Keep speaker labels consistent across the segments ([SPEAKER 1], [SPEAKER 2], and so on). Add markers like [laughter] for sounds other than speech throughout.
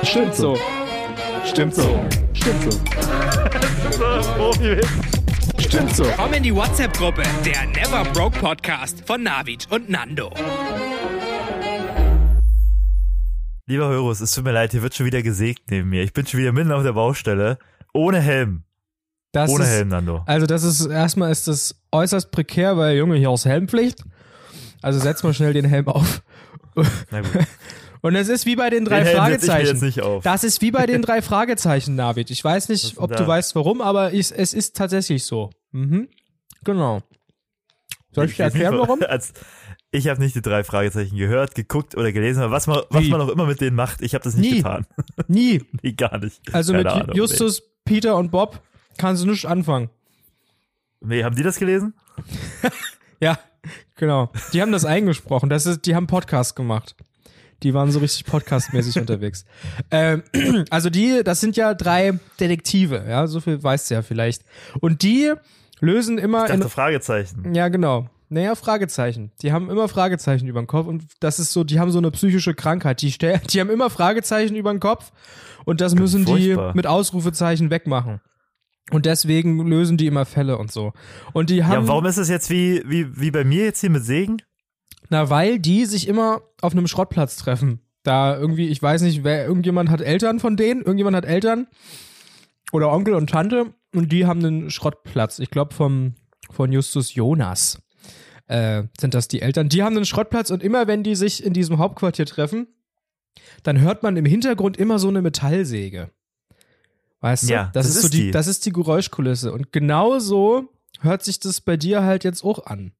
[SPEAKER 1] Stimmt so. Stimmt so. Stimmt so. Stimmt so.
[SPEAKER 2] Komm in die WhatsApp-Gruppe, der Never Broke Podcast von Navid und Nando.
[SPEAKER 3] Lieber Horus, es tut mir leid, hier wird schon wieder gesägt neben mir. Ich bin schon wieder mitten auf der Baustelle. Ohne Helm.
[SPEAKER 1] Das
[SPEAKER 3] Ohne
[SPEAKER 1] ist,
[SPEAKER 3] Helm, Nando.
[SPEAKER 1] Also das ist, erstmal ist das äußerst prekär, weil Junge, hier aus Helmpflicht. Also setz mal schnell den Helm auf.
[SPEAKER 3] Na gut. [laughs]
[SPEAKER 1] Und es ist wie bei den drei
[SPEAKER 3] Den
[SPEAKER 1] Fragezeichen.
[SPEAKER 3] jetzt nicht auf.
[SPEAKER 1] Das ist wie bei den drei Fragezeichen, David. Ich weiß nicht, ob
[SPEAKER 3] da?
[SPEAKER 1] du weißt warum, aber ich, es ist tatsächlich so. Mhm. Genau. Soll ich dir
[SPEAKER 3] nicht,
[SPEAKER 1] erklären, warum? [laughs]
[SPEAKER 3] Ich habe nicht die drei Fragezeichen gehört, geguckt oder gelesen, aber was man, was man auch immer mit denen macht, ich habe das nicht
[SPEAKER 1] Nie.
[SPEAKER 3] getan. [laughs]
[SPEAKER 1] Nie.
[SPEAKER 3] nee, gar nicht.
[SPEAKER 1] Also
[SPEAKER 3] Keine
[SPEAKER 1] mit
[SPEAKER 3] Ahnung,
[SPEAKER 1] Justus, Peter und Bob kannst du nichts anfangen.
[SPEAKER 3] Nee. nee, haben die das gelesen? [laughs]
[SPEAKER 1] Ja, genau. Die haben das eingesprochen. Das ist, die haben Podcast gemacht. Die waren so richtig podcastmäßig [laughs] unterwegs. Ähm, [clears throat] also die, das sind ja drei Detektive, ja, so viel weißt du ja vielleicht. Und die lösen immer
[SPEAKER 3] Ich dachte
[SPEAKER 1] in,
[SPEAKER 3] Fragezeichen.
[SPEAKER 1] ja genau. Naja, Fragezeichen. Die haben immer Fragezeichen über den Kopf und das ist so, die haben so eine psychische Krankheit. Die, stell, die haben immer Fragezeichen über den Kopf und das müssen die mit Ausrufezeichen wegmachen. Und deswegen lösen die immer Fälle und so. Und die haben.
[SPEAKER 3] Ja, warum ist es jetzt wie, wie, wie bei mir jetzt hier mit Segen?
[SPEAKER 1] Na, weil die sich immer auf einem Schrottplatz treffen. Da irgendwie, ich weiß nicht, wer, irgendjemand hat Eltern von denen, irgendjemand hat Eltern oder Onkel und Tante und die haben einen Schrottplatz. Ich glaube vom von Justus Jonas äh, sind das die Eltern. Die haben einen Schrottplatz und immer wenn die sich in diesem Hauptquartier treffen, dann hört man im Hintergrund immer so eine Metallsäge. Weißt du?
[SPEAKER 3] Ja,
[SPEAKER 1] das,
[SPEAKER 3] das
[SPEAKER 1] ist so
[SPEAKER 3] ist
[SPEAKER 1] die,
[SPEAKER 3] die.
[SPEAKER 1] das ist die Geräuschkulisse und genau so hört sich das bei dir halt jetzt auch an.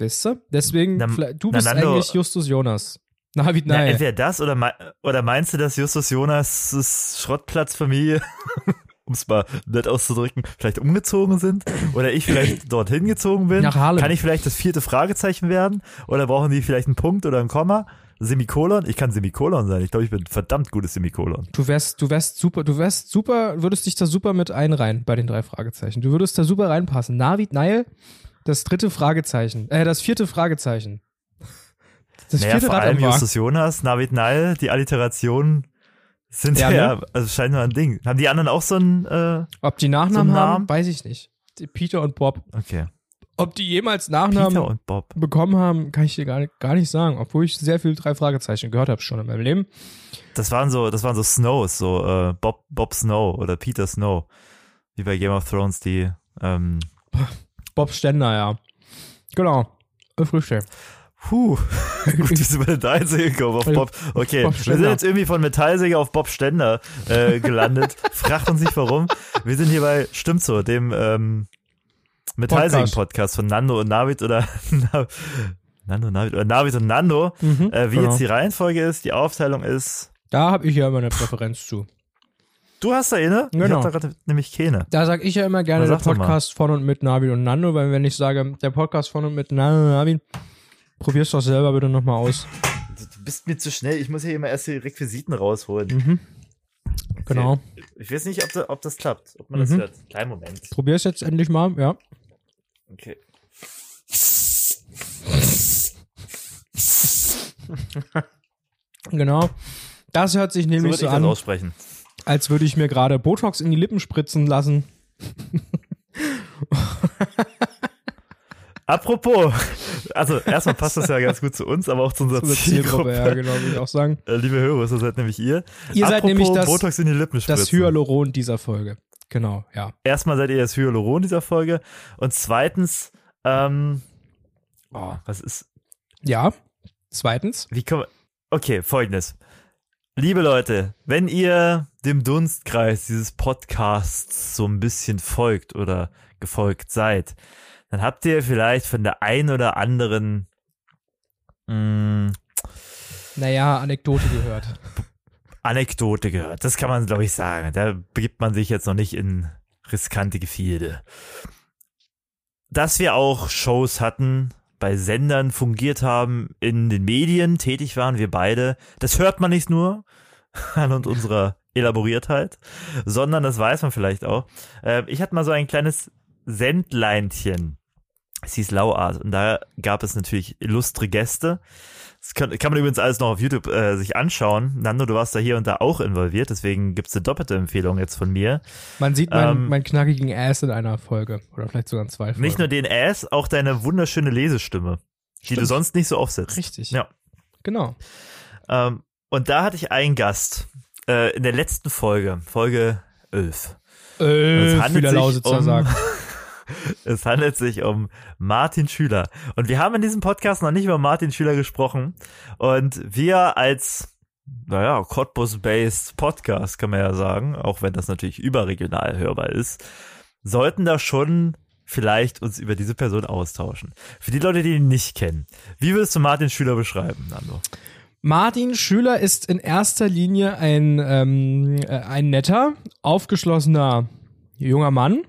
[SPEAKER 1] Weißt du? Deswegen,
[SPEAKER 3] Na,
[SPEAKER 1] du
[SPEAKER 3] na,
[SPEAKER 1] bist
[SPEAKER 3] Nando-
[SPEAKER 1] eigentlich Justus Jonas. Na, wie,
[SPEAKER 3] Na, entweder das oder, oder meinst du, dass Justus Jonas' Schrottplatzfamilie, [laughs] um es mal nett auszudrücken, vielleicht umgezogen sind? Oder ich vielleicht [clears throat] dorthin gezogen bin?
[SPEAKER 1] Nach Harlem.
[SPEAKER 3] Kann ich vielleicht das vierte Fragezeichen werden? Oder brauchen die vielleicht einen Punkt oder ein Komma? Semikolon? Ich kann Semikolon sein. Ich glaube, ich bin ein verdammt gutes Semikolon.
[SPEAKER 1] Du wärst, du wärst super, du wärst super, würdest dich da super mit einreihen bei den drei Fragezeichen. Du würdest da super reinpassen. Navid Nile, das dritte Fragezeichen, äh, das vierte Fragezeichen. Das
[SPEAKER 3] Naja,
[SPEAKER 1] vierte
[SPEAKER 3] vor
[SPEAKER 1] Rad
[SPEAKER 3] allem. Justus Jonas, Navid Nile, die Alliterationen sind
[SPEAKER 1] Ja,
[SPEAKER 3] ja,
[SPEAKER 1] ne?
[SPEAKER 3] also scheint nur ein Ding. Haben die anderen auch so ein, äh,
[SPEAKER 1] Ob die Nachnamen
[SPEAKER 3] so
[SPEAKER 1] haben, weiß ich nicht. Die Peter und Bob.
[SPEAKER 3] okay.
[SPEAKER 1] Ob die jemals Nachnamen bekommen haben, kann ich dir gar nicht, gar nicht sagen. Obwohl ich sehr viel drei Fragezeichen gehört habe schon in meinem Leben.
[SPEAKER 3] Das waren so, das waren so Snows, so äh, Bob, Bob Snow oder Peter Snow. Wie bei Game of Thrones, die ähm,
[SPEAKER 1] Bob Stender, ja. Genau. Äh, Frühstück.
[SPEAKER 3] Puh, [laughs] gut, bei Metallsäge auf Bob. Okay,
[SPEAKER 1] Bob
[SPEAKER 3] wir sind jetzt irgendwie von Metallsäge auf Bob Stender äh, gelandet. [laughs] Fragt uns nicht warum. Wir sind hier bei Stimmt so, dem ähm, Metallsägen-Podcast von Nando und Navid oder [laughs] Na- Nando und Navid oder Navid und Nando.
[SPEAKER 1] Mhm,
[SPEAKER 3] Äh, wie
[SPEAKER 1] genau.
[SPEAKER 3] jetzt die Reihenfolge ist, die Aufteilung ist.
[SPEAKER 1] Da habe ich ja immer eine Präferenz zu.
[SPEAKER 3] Du hast da eine? Ich
[SPEAKER 1] Genau.
[SPEAKER 3] hab da gerade nämlich keine.
[SPEAKER 1] Da sag ich ja immer gerne der. Podcast von und mit Nabil und Nando, weil wenn ich sage, der Podcast von und mit Nando und Nabil, probier's doch selber bitte nochmal aus.
[SPEAKER 3] Du bist mir zu schnell. Ich muss hier immer erst die Requisiten rausholen.
[SPEAKER 1] Mhm. Genau.
[SPEAKER 3] Ich weiß nicht, ob, da, ob das klappt. Ob man das
[SPEAKER 1] Mhm.
[SPEAKER 3] hört. Kleinen Moment.
[SPEAKER 1] Probier's jetzt endlich mal, ja.
[SPEAKER 3] Okay. [laughs]
[SPEAKER 1] Genau. Das hört sich
[SPEAKER 3] So
[SPEAKER 1] nämlich so,
[SPEAKER 3] ich das
[SPEAKER 1] an,
[SPEAKER 3] aussprechen.
[SPEAKER 1] Als würde ich mir gerade Botox in die Lippen spritzen lassen.
[SPEAKER 3] Apropos, also erstmal passt das ja ganz gut zu uns, aber auch zu unserer
[SPEAKER 1] Unsere
[SPEAKER 3] Zielgruppe.
[SPEAKER 1] Zielgruppe, ja, genau, würde ich auch sagen.
[SPEAKER 3] Äh, Liebe Hörer, das seid nämlich ihr.
[SPEAKER 1] Ihr seid
[SPEAKER 3] Apropos
[SPEAKER 1] nämlich das,
[SPEAKER 3] Botox in die Lippen
[SPEAKER 1] das. Hyaluron dieser Folge. Genau, ja.
[SPEAKER 3] Erstmal seid ihr das Hyaluron dieser Folge und zweitens, ähm, oh, was ist,
[SPEAKER 1] Ja. Zweitens.
[SPEAKER 3] wie kann man, okay, folgendes. Liebe Leute, wenn ihr dem Dunstkreis dieses Podcasts so ein bisschen folgt oder gefolgt seid, dann habt ihr vielleicht von der ein oder anderen mh,
[SPEAKER 1] Naja, Anekdote gehört.
[SPEAKER 3] Anekdote gehört. Das kann man, glaube ich, sagen. Da begibt man sich jetzt noch nicht in riskante Gefilde. Dass wir auch Shows hatten, bei Sendern fungiert haben, in den Medien tätig waren, wir beide, das hört man nicht nur [laughs] an und unserer Elaboriertheit, sondern das weiß man vielleicht auch. Äh, ich hatte mal so ein kleines Sendleinchen. Es hieß Lauart und da gab es natürlich illustre Gäste. Das kann, kann man übrigens alles noch auf YouTube äh, sich anschauen. Nando, du warst da hier und da auch involviert, deswegen gibt's eine doppelte Empfehlung jetzt von mir.
[SPEAKER 1] Man sieht meinen
[SPEAKER 3] Ähm,
[SPEAKER 1] mein knackigen Ass in einer Folge. Oder vielleicht sogar in zwei Folgen.
[SPEAKER 3] Nicht nur den Ass, auch deine wunderschöne Lesestimme, die
[SPEAKER 1] Stimmt.
[SPEAKER 3] du sonst nicht so aufsetzt.
[SPEAKER 1] Richtig.
[SPEAKER 3] Ja.
[SPEAKER 1] Genau.
[SPEAKER 3] Ähm, und da hatte ich einen Gast äh, in der letzten Folge, Folge 11.
[SPEAKER 1] Äh,
[SPEAKER 3] Es
[SPEAKER 1] wie
[SPEAKER 3] handelt
[SPEAKER 1] der Lausitzer
[SPEAKER 3] um-
[SPEAKER 1] sagt. [laughs]
[SPEAKER 3] Es handelt sich um Martin Schüler. Und wir haben in diesem Podcast noch nicht über Martin Schüler gesprochen. Und wir als, naja, Cottbus-based Podcast, kann man ja sagen, auch wenn das natürlich überregional hörbar ist, sollten da schon vielleicht uns über diese Person austauschen. Für die Leute, die ihn nicht kennen, wie würdest du Martin Schüler beschreiben, Nando?
[SPEAKER 1] Martin Schüler ist in erster Linie ein, ähm, äh, ein netter, aufgeschlossener junger Mann,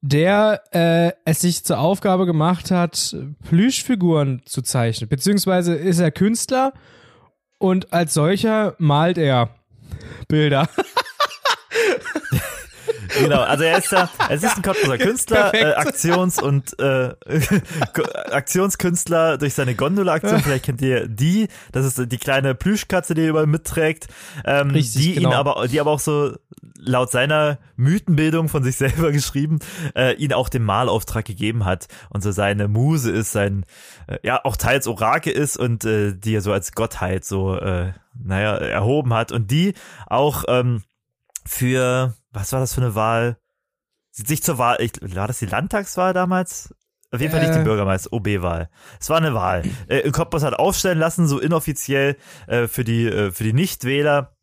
[SPEAKER 1] der äh, es sich zur Aufgabe gemacht hat, Plüschfiguren zu zeichnen. Beziehungsweise ist er Künstler und als solcher malt er Bilder. [laughs]
[SPEAKER 3] Genau, also er ist da, es ist ein Cottbuser Künstler, äh. Aktions- und äh, [laughs] Aktionskünstler durch seine Gondola-Aktion, vielleicht kennt ihr die, das ist die kleine Plüschkatze, die er überall mitträgt, ähm,
[SPEAKER 1] Richtig,
[SPEAKER 3] die
[SPEAKER 1] genau.
[SPEAKER 3] ihn aber, die aber auch so laut seiner Mythenbildung von sich [laughs] selber geschrieben, äh, ihn auch den Malauftrag gegeben hat und so seine Muse ist, sein, äh, ja, auch teils Orakel ist und äh, die er so als Gottheit so, äh, naja, erhoben hat und die auch ähm, für, was war das für eine Wahl? Sich zur Wahl, ich, war das die Landtagswahl damals? Auf jeden Fall nicht die
[SPEAKER 1] Äh.
[SPEAKER 3] Bürgermeister, OB-Wahl. Es war eine Wahl. Äh, Cottbus hat aufstellen lassen, so inoffiziell äh, für die äh, für die Nichtwähler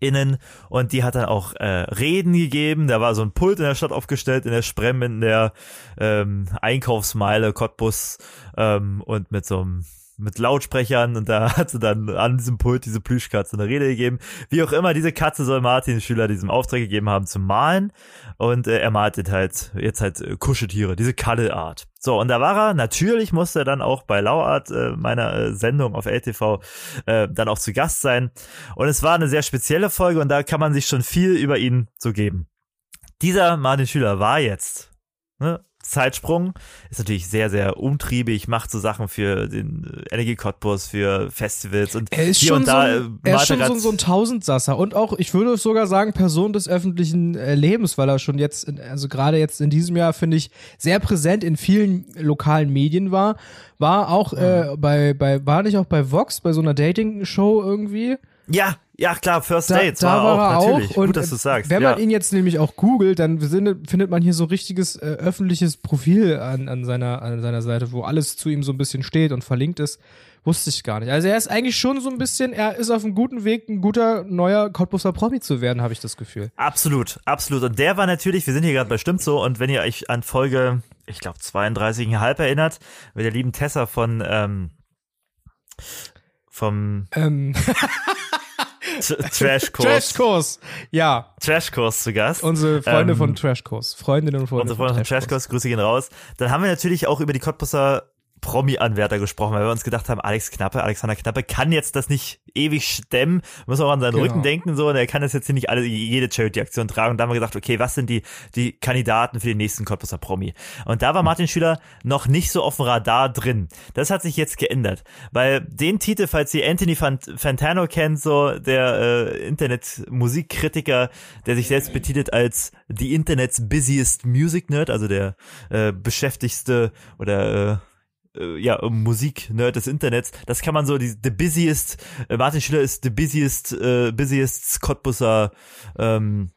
[SPEAKER 3] innen und die hat dann auch äh, Reden gegeben. Da war so ein Pult in der Stadt aufgestellt, in der Sprem, in der ähm, Einkaufsmeile Cottbus ähm, und mit so einem mit Lautsprechern und da [laughs] hat sie dann an diesem Pult diese Plüschkatze eine Rede gegeben. Wie auch immer, diese Katze soll Martin Schüler diesem Auftrag gegeben haben zu malen und äh, er malt jetzt halt jetzt halt äh, Kuscheltiere, diese Kaddelart. So, und da war er, natürlich musste er dann auch bei Lauart, äh, meiner äh, Sendung auf LTV, äh, dann auch zu Gast sein. Und es war eine sehr spezielle Folge und da kann man sich schon viel über ihn so geben. Dieser Martin Schüler war jetzt, ne, Zeitsprung, ist natürlich sehr, sehr umtriebig, macht so Sachen für den äh, Energie Cottbus, für Festivals und
[SPEAKER 1] Er ist
[SPEAKER 3] hier
[SPEAKER 1] schon,
[SPEAKER 3] und da
[SPEAKER 1] so,
[SPEAKER 3] äh,
[SPEAKER 1] ein, er ist schon so, so ein Tausendsasser und auch, ich würde sogar sagen, Person des öffentlichen äh, Lebens, weil er schon jetzt, in, also gerade jetzt in diesem Jahr, finde ich, sehr präsent in vielen lokalen Medien war. War auch äh, bei, bei, war nicht auch bei Vox, bei so einer Dating-Show irgendwie?
[SPEAKER 3] Ja, ja klar, First
[SPEAKER 1] Da,
[SPEAKER 3] Dates
[SPEAKER 1] da war,
[SPEAKER 3] natürlich.
[SPEAKER 1] auch. Und
[SPEAKER 3] Gut, dass du sagst.
[SPEAKER 1] wenn
[SPEAKER 3] ja.
[SPEAKER 1] man ihn jetzt nämlich auch googelt, dann findet, man hier so richtiges äh, öffentliches Profil an, an, seiner, an seiner Seite, wo alles zu ihm so ein bisschen steht und verlinkt ist. Wusste ich gar nicht. Also er ist eigentlich schon so ein bisschen, er ist auf einem guten Weg, ein guter neuer Cottbuser Promi zu werden, habe ich das Gefühl.
[SPEAKER 3] Absolut, absolut. Und der war natürlich, wir sind hier gerade bei Stimmt so, und wenn ihr euch an Folge, ich glaube 32,5 erinnert, mit der lieben Tessa von ähm, vom
[SPEAKER 1] Ähm, [laughs]
[SPEAKER 3] Trashkurs
[SPEAKER 1] Trashkurs. Ja,
[SPEAKER 3] Trashkurs zu Gast.
[SPEAKER 1] unsere Freunde
[SPEAKER 3] Ähm,
[SPEAKER 1] von Trashkurs. Freundinnen und Freunde
[SPEAKER 3] Unsere Freunde von Trashkurs, Grüße gehen raus. Dann haben wir natürlich auch über die Cottbusser Promi-Anwärter gesprochen, weil wir uns gedacht haben, Alex Knappe, Alexander Knappe kann jetzt das nicht ewig stemmen, muss auch an seinen
[SPEAKER 1] Genau.
[SPEAKER 3] Rücken denken, so, und er kann das jetzt hier nicht alle, jede Charity-Aktion tragen. Und da haben wir gedacht, okay, was sind die, die Kandidaten für den nächsten Cottbusser Promi? Und da war Martin Schüler noch nicht so auf dem Radar drin. Das hat sich jetzt geändert, weil den Titel, falls ihr Anthony Fant Fantano kennt, so, der äh, Internet-Musikkritiker, der sich selbst betitelt als the Internet's busiest music nerd, also der äh, beschäftigste oder äh, äh, ja, Musik-Nerd des Internets. Das kann man so, die, the busiest, äh, Martin Schiller ist the busiest, äh, busiest Cottbusser ähm,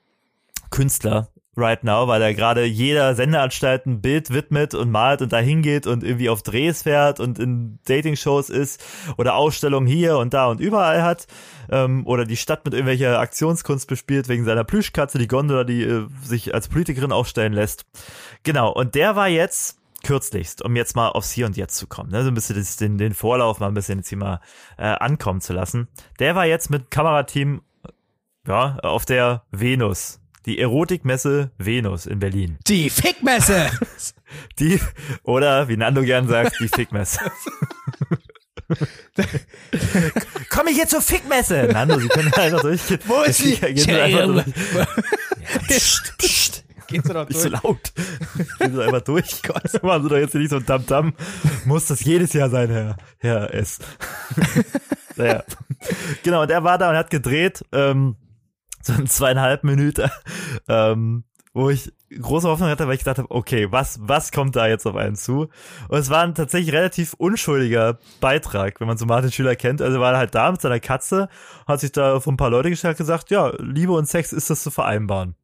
[SPEAKER 3] Künstler right now, weil er gerade jeder Sendeanstalt ein Bild widmet und malt und da hingeht und irgendwie auf Drehs fährt und in Dating-Shows ist oder Ausstellungen hier und da und überall hat ähm, oder die Stadt mit irgendwelcher Aktionskunst bespielt wegen seiner Plüschkatze, die Gondola, die äh, sich als Politikerin aufstellen lässt. Genau, und der war jetzt kürzlichst, um jetzt mal aufs Hier und Jetzt zu kommen, ne? so ein bisschen das, den, den Vorlauf mal ein bisschen jetzt hier mal äh, ankommen zu lassen. Der war jetzt mit Kamerateam ja, auf der Venus, die Erotikmesse Venus in Berlin.
[SPEAKER 1] Die Fickmesse! [laughs]
[SPEAKER 3] Die, oder wie Nando gern sagt, die Fickmesse. [laughs] Komm ich jetzt zur Fickmesse? Nando, Sie können einfach durchgehen.
[SPEAKER 1] Wo ist sie?
[SPEAKER 3] Gehen Sie einfach durch. [laughs]
[SPEAKER 1] Psst. Geht's doch
[SPEAKER 3] Nicht so
[SPEAKER 1] durch.
[SPEAKER 3] laut. Gehen Sie einfach durch. [laughs] Gott, machen Sie doch jetzt nicht so ein Tamtam. Muss das jedes Jahr sein, Herr, Herr S. [laughs] naja. Genau, und er war da und hat gedreht, ähm, so ein zweieinhalb Minuten, ähm, wo ich große Hoffnung hatte, weil ich gedacht habe, okay, was, was kommt da jetzt auf einen zu? Und es war ein tatsächlich relativ unschuldiger Beitrag, wenn man so Martin Schüler kennt. Also er war halt da mit seiner Katze, hat sich da von ein paar Leute gestellt gesagt, ja, Liebe und Sex ist das zu vereinbaren.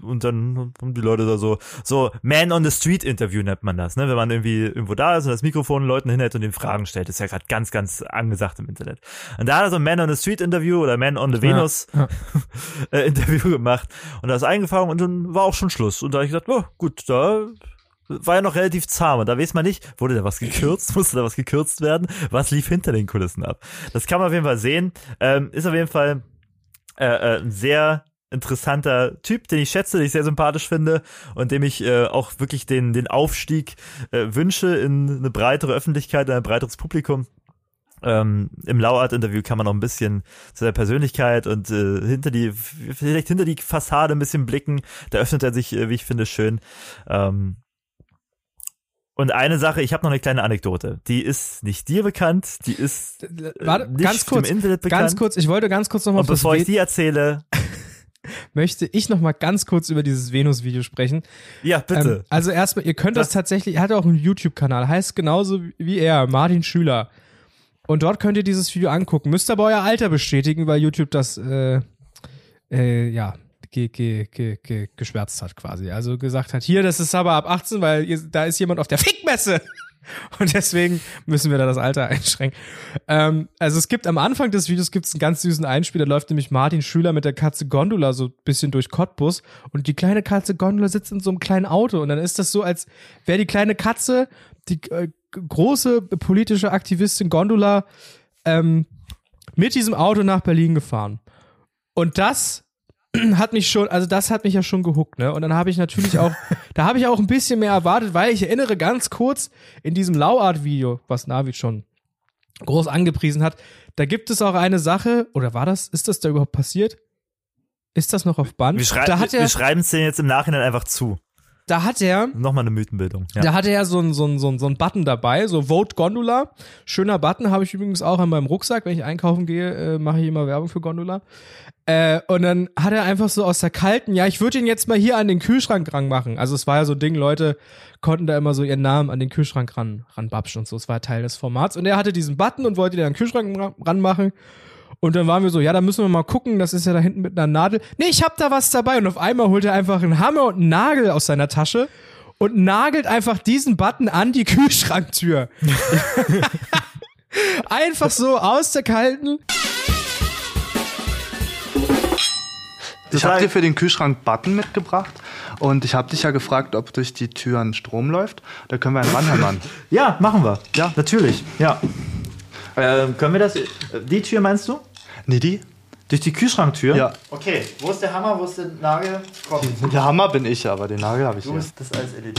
[SPEAKER 3] Und dann haben die Leute da so, so Man on the Street Interview nennt man das, ne? Wenn man irgendwie irgendwo da ist und das Mikrofon Leuten hinhält und den Fragen stellt, ist ja gerade ganz, ganz angesagt im Internet. Und da hat er so ein Man on the Street Interview oder Man on the Venus
[SPEAKER 1] ja. [laughs]
[SPEAKER 3] äh, Interview gemacht und da ist eingefangen und dann war auch schon Schluss. Und da habe ich gedacht, oh, gut, da war ja noch relativ zahm und da weiß man nicht, wurde da was gekürzt, [laughs] musste da was gekürzt werden, was lief hinter den Kulissen ab. Das kann man auf jeden Fall sehen. Ähm, ist auf jeden Fall äh, äh, ein sehr interessanter Typ, den ich schätze, den ich sehr sympathisch finde und dem ich äh, auch wirklich den, den Aufstieg äh, wünsche in eine breitere Öffentlichkeit, in ein breiteres Publikum. Ähm, Im Lauart-Interview kann man noch ein bisschen zu der Persönlichkeit und äh, hinter die, vielleicht hinter die Fassade ein bisschen blicken. Da öffnet er sich, äh, wie ich finde, schön. Ähm, und eine Sache, ich habe noch eine kleine Anekdote. Die ist nicht dir bekannt, die ist äh,
[SPEAKER 1] Warte,
[SPEAKER 3] nicht
[SPEAKER 1] ganz kurz,
[SPEAKER 3] im Internet bekannt.
[SPEAKER 1] ganz kurz, ich wollte ganz kurz nochmal
[SPEAKER 3] und bevor ich die erzähle, [laughs]
[SPEAKER 1] möchte ich noch mal ganz kurz über dieses Venus-Video sprechen.
[SPEAKER 3] ja, bitte.
[SPEAKER 1] Ähm, also erstmal, ihr könnt das,
[SPEAKER 3] Das-
[SPEAKER 1] tatsächlich, er hat auch einen YouTube-Kanal, heißt genauso wie er, Martin Schüler. Und dort könnt ihr dieses Video angucken. Müsst aber euer Alter bestätigen, weil YouTube das, äh, äh, ja, ge, ge, ge, ge, geschwärzt hat quasi. Also gesagt hat, hier, das ist aber ab 18, weil ihr, da ist jemand auf der Fickmesse. [laughs] Und deswegen müssen wir da das Alter [laughs] einschränken. Ähm, also es gibt am Anfang des Videos gibt's einen ganz süßen Einspiel, da läuft nämlich Martin Schüler mit der Katze Gondola so ein bisschen durch Cottbus und die kleine Katze Gondola sitzt in so einem kleinen Auto und dann ist das so, als wäre die kleine Katze die äh, große politische Aktivistin Gondola ähm, mit diesem Auto nach Berlin gefahren. Und das [clears throat] hat mich schon, also das hat mich ja schon gehuckt, ne? Und dann habe ich natürlich auch, [laughs] da habe ich auch ein bisschen mehr erwartet, weil ich erinnere ganz kurz in diesem Lauart-Video, was Navid schon groß angepriesen hat, da gibt es auch eine Sache, oder war das, ist das da überhaupt passiert? Ist das noch auf Band?
[SPEAKER 3] wir, schrei
[SPEAKER 1] da hat
[SPEAKER 3] wir schreiben es denen jetzt im Nachhinein einfach zu.
[SPEAKER 1] Da hat er,
[SPEAKER 3] Nochmal eine Mythenbildung. Ja.
[SPEAKER 1] da hatte er so ein, so so ein, so ein Button dabei, so Vote Gondola. Schöner Button, habe ich übrigens auch an meinem Rucksack. Wenn ich einkaufen gehe, äh, mache ich immer Werbung für Gondola. Äh, und dann hat er einfach so aus der kalten, ja, ich würde ihn jetzt mal hier an den Kühlschrank ranmachen. Also es war ja so ein Ding, Leute konnten da immer so ihren Namen an den Kühlschrank ran, ranbapschen und so. Es war Teil des Formats. Und er hatte diesen Button und wollte den an den Kühlschrank ra- ranmachen. Und dann waren wir so, ja, da müssen wir mal gucken, das ist ja da hinten mit einer Nadel. Nee, ich hab da was dabei. Und auf einmal holt er einfach einen Hammer und einen Nagel aus seiner Tasche und nagelt einfach diesen Button an die Kühlschranktür. [laughs] einfach so aus der kalten.
[SPEAKER 4] Ich habe dir für den Kühlschrank Button mitgebracht und ich habe dich ja gefragt, ob durch die Türen Strom läuft. Da können wir einen ranhämmern. [laughs]
[SPEAKER 3] Ja, machen wir.
[SPEAKER 4] Ja.
[SPEAKER 3] natürlich. Ja. Ähm, können wir das? Die Tür meinst du?
[SPEAKER 4] Nee, die?
[SPEAKER 3] Durch die Kühlschranktür?
[SPEAKER 4] Ja.
[SPEAKER 3] Okay, wo ist der Hammer, wo ist der Nagel? Komm, [laughs]
[SPEAKER 4] Der Hammer bin ich, aber den Nagel habe ich
[SPEAKER 3] wo
[SPEAKER 4] hier.
[SPEAKER 3] ist das als LED?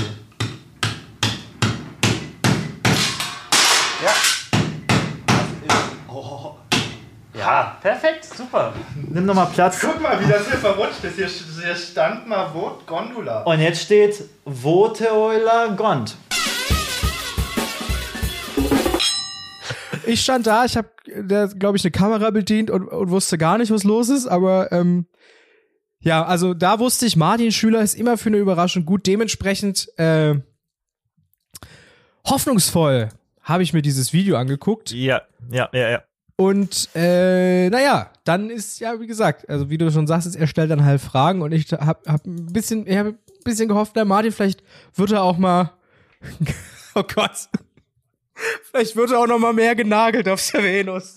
[SPEAKER 3] Ja. Oh. Ja, perfekt, super. Nimm nochmal Platz.
[SPEAKER 4] Guck mal, wie das hier verrutscht ist. Hier, hier stand mal Vote Gondola.
[SPEAKER 3] Und jetzt steht Vote Euler Gond.
[SPEAKER 1] Ich stand da, ich habe, glaube ich, eine Kamera bedient und, und wusste gar nicht, was los ist, aber ähm, ja, also da wusste ich, Martin Schüler ist immer für eine Überraschung gut. Dementsprechend äh, hoffnungsvoll habe ich mir dieses Video angeguckt.
[SPEAKER 3] Ja, ja, ja, ja.
[SPEAKER 1] Und äh, naja, dann ist ja, wie gesagt, also wie du schon sagst, er stellt dann halt Fragen und ich hab, hab ein bisschen, ich hab ein bisschen gehofft, na Martin, vielleicht wird er auch mal, [laughs] oh Gott, vielleicht wird er auch noch mal mehr genagelt auf der Venus.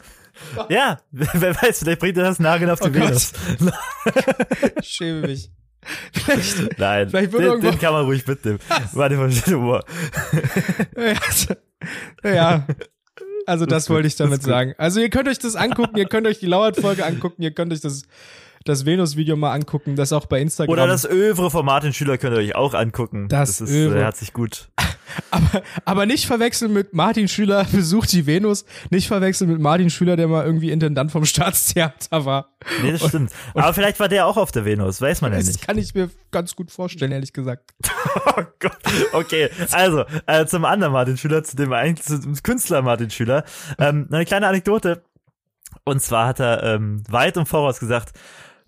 [SPEAKER 3] Ja, [laughs] wer weiß, vielleicht bringt er das Nagel auf die
[SPEAKER 1] Oh.
[SPEAKER 3] Venus. [laughs]
[SPEAKER 1] Ich schäme mich. Vielleicht,
[SPEAKER 3] Nein,
[SPEAKER 1] Vielleicht wird
[SPEAKER 3] den,
[SPEAKER 1] irgendwo-
[SPEAKER 3] den kann man ruhig mitnehmen. [laughs] Warte mal, Humor.
[SPEAKER 1] ja, ja. Also das wollte ich damit sagen. Also ihr könnt euch das angucken, ihr könnt euch die Lauert-Folge angucken, ihr könnt euch das, das Venus-Video mal angucken, das auch bei Instagram.
[SPEAKER 3] Oder das Övre von Martin Schüler könnt ihr euch auch angucken.
[SPEAKER 1] Das
[SPEAKER 3] ist,
[SPEAKER 1] Övre.
[SPEAKER 3] äh, hat sich gut. [laughs]
[SPEAKER 1] Aber, aber nicht verwechseln mit Martin Schüler [laughs] besucht die Venus, nicht verwechseln mit Martin Schüler, der mal irgendwie Intendant vom [laughs] Staatstheater war.
[SPEAKER 3] Nee, das stimmt. Aber vielleicht war der auch auf der Venus, weiß man ja
[SPEAKER 1] Das
[SPEAKER 3] nicht.
[SPEAKER 1] kann ich mir ganz gut vorstellen, ehrlich gesagt.
[SPEAKER 3] Oh Gott. Okay, also äh, zum anderen Martin Schüler, zu dem eigentlich zum Künstler Martin Schüler. Ähm, eine kleine Anekdote. Und zwar hat er ähm, weit im Voraus gesagt,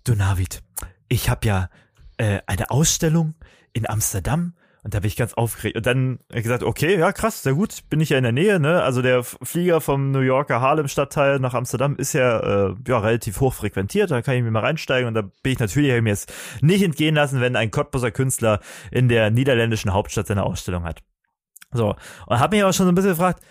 [SPEAKER 3] du Navid, ich habe ja äh, eine Ausstellung in Amsterdam und da bin ich ganz aufgeregt. Und dann gesagt, okay, ja krass, sehr gut, bin ich ja in der Nähe, ne? Also der Flieger vom New Yorker Harlem Stadtteil nach Amsterdam ist ja, äh, ja relativ hoch frequentiert, da kann ich mir mal reinsteigen und da bin ich natürlich, hab ich mir es nicht entgehen lassen, wenn ein Cottbuser Künstler in der niederländischen Hauptstadt seine Ausstellung hat. So, und habe mich aber schon so ein bisschen gefragt,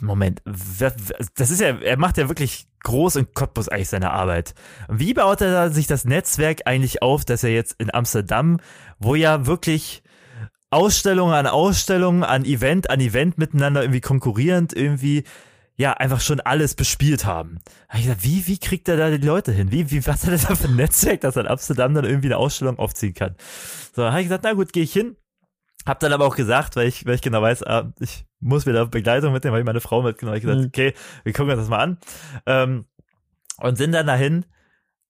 [SPEAKER 3] Moment, das ist ja, er macht ja wirklich groß in Cottbus eigentlich seine Arbeit. Wie baut er da sich das Netzwerk eigentlich auf, dass er jetzt in Amsterdam, wo ja wirklich Ausstellungen an Ausstellungen, an Event an Event miteinander irgendwie konkurrierend irgendwie ja, einfach schon alles bespielt haben. Hab ich gesagt, wie, wie kriegt er da die Leute hin? Wie, wie, was hat er da für ein Netzwerk, dass er in Amsterdam dann irgendwie eine Ausstellung aufziehen kann? So, habe ich gesagt, na gut, gehe ich hin. Hab dann aber auch gesagt, weil ich, weil ich genau weiß, ah, ich muss wieder Begleitung mitnehmen, weil ich meine Frau mitgenommen habe. Ich gesagt,
[SPEAKER 1] Mhm.
[SPEAKER 3] okay, wir gucken uns das mal an. Ähm, und sind dann dahin.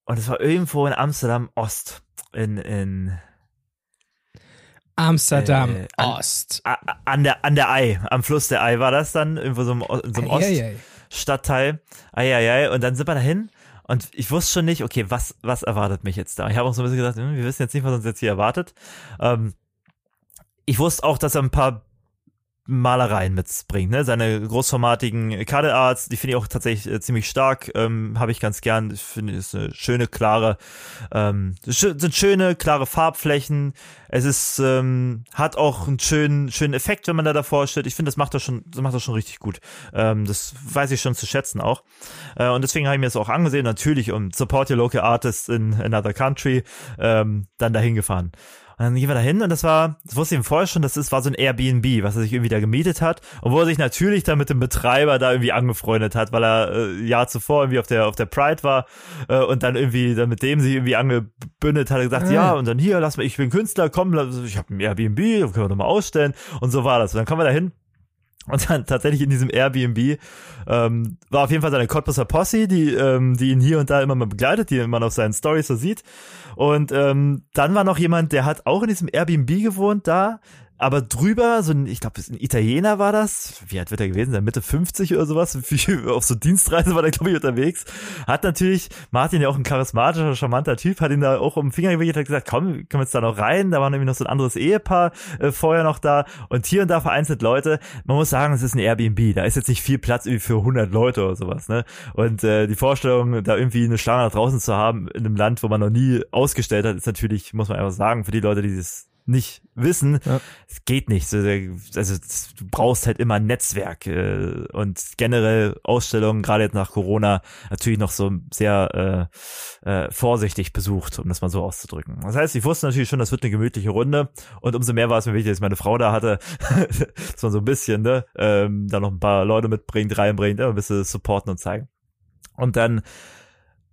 [SPEAKER 3] Und es war irgendwo in Amsterdam Ost. In, in,
[SPEAKER 1] Amsterdam
[SPEAKER 3] Äh, an-
[SPEAKER 1] Ost.
[SPEAKER 3] a- an der, an der Ei, am Fluss der Ei war das dann, irgendwo so im, in so einem Ost.
[SPEAKER 1] Eieiei.
[SPEAKER 3] Stadtteil. Eieiei. Und dann sind wir dahin. Und ich wusste schon nicht, okay, was, was erwartet mich jetzt da? Ich habe auch so ein bisschen gesagt, hm, wir wissen jetzt nicht, was uns jetzt hier erwartet. Ähm, ich wusste auch, dass er ein paar Malereien mitbringt, ne? Seine großformatigen Kadelarts, die finde ich auch tatsächlich äh, ziemlich stark, ähm, habe ich ganz gern. Ich finde, es ist eine schöne, klare, ähm, es schö- sind schöne, klare Farbflächen. Es ist, ähm, hat auch einen schönen, schönen Effekt, wenn man da davor steht. Ich finde, das macht das schon, das macht das schon richtig gut. Ähm, das weiß ich schon zu schätzen auch. Äh, und deswegen habe ich mir das auch angesehen. Natürlich um Support Your Local Artists in another country, ähm, dann dahin gefahren. Und dann gehen wir da hin und das war, das wusste ich ihm vorher schon, das ist, war so ein Airbnb, was er sich irgendwie da gemietet hat und wo er sich natürlich dann mit dem Betreiber da irgendwie angefreundet hat, weil er äh, Jahr zuvor irgendwie auf der auf der Pride war äh, und dann irgendwie dann mit dem sich irgendwie angebündet hat, er gesagt,
[SPEAKER 1] Ah.
[SPEAKER 3] ja und dann hier, lass mal, ich bin Künstler, komm, ich habe ein Airbnb, können wir doch mal ausstellen und so war das. Und dann kommen wir da hin und dann tatsächlich in diesem Airbnb ähm, war auf jeden Fall seine Cottbusser Posse, die, ähm, die ihn hier und da immer mal begleitet, die man auf seinen Stories so sieht. Und ähm, dann war noch jemand, der hat auch in diesem Airbnb gewohnt da, aber drüber, so ein, ich glaube, ein Italiener war das, wie alt wird er gewesen sein, Mitte 50 oder sowas, [laughs] auf so Dienstreise war der, glaube ich, unterwegs. Hat natürlich, Martin ja auch ein charismatischer, charmanter Typ, hat ihn da auch um den Finger gewickelt, hat gesagt, komm, können wir jetzt da noch rein, da war nämlich noch so ein anderes Ehepaar äh, vorher noch da und hier und da vereinzelt Leute. Man muss sagen, es ist ein Airbnb, da ist jetzt nicht viel Platz irgendwie für 100 Leute oder sowas, ne? Und äh, die Vorstellung, da irgendwie eine Schlange draußen zu haben in einem Land, wo man noch nie ausgestellt hat, ist natürlich, muss man einfach sagen, für die Leute, die das nicht wissen,
[SPEAKER 1] Ja.
[SPEAKER 3] es geht nicht. Also du brauchst halt immer ein Netzwerk äh, und generell Ausstellungen, gerade jetzt nach Corona, natürlich noch so sehr äh, äh, vorsichtig besucht, um das mal so auszudrücken. Das heißt, ich wusste natürlich schon, das wird eine gemütliche Runde und umso mehr war es mir wichtig, dass meine Frau da hatte, [laughs] dass man so ein bisschen, ne, ähm, da noch ein paar Leute mitbringt, reinbringt, ja, ein bisschen supporten und zeigen. Und dann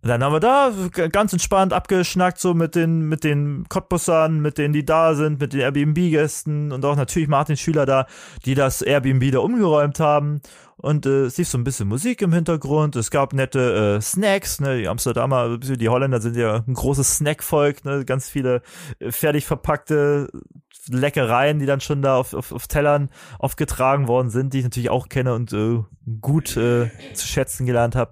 [SPEAKER 3] dann haben wir da ganz entspannt abgeschnackt, so mit den, mit den Cottbussern, mit denen, die da sind, mit den Airbnb-Gästen und auch natürlich Martin Schüler da, die das Airbnb da umgeräumt haben. Und äh, es lief so ein bisschen Musik im Hintergrund. Es gab nette äh, Snacks, ne? Die Amsterdamer, die Holländer sind ja ein großes Snackvolk, ne? Ganz viele äh, fertig verpackte Leckereien, die dann schon da auf, auf, auf Tellern aufgetragen worden sind, die ich natürlich auch kenne und äh, gut äh, zu schätzen gelernt habe.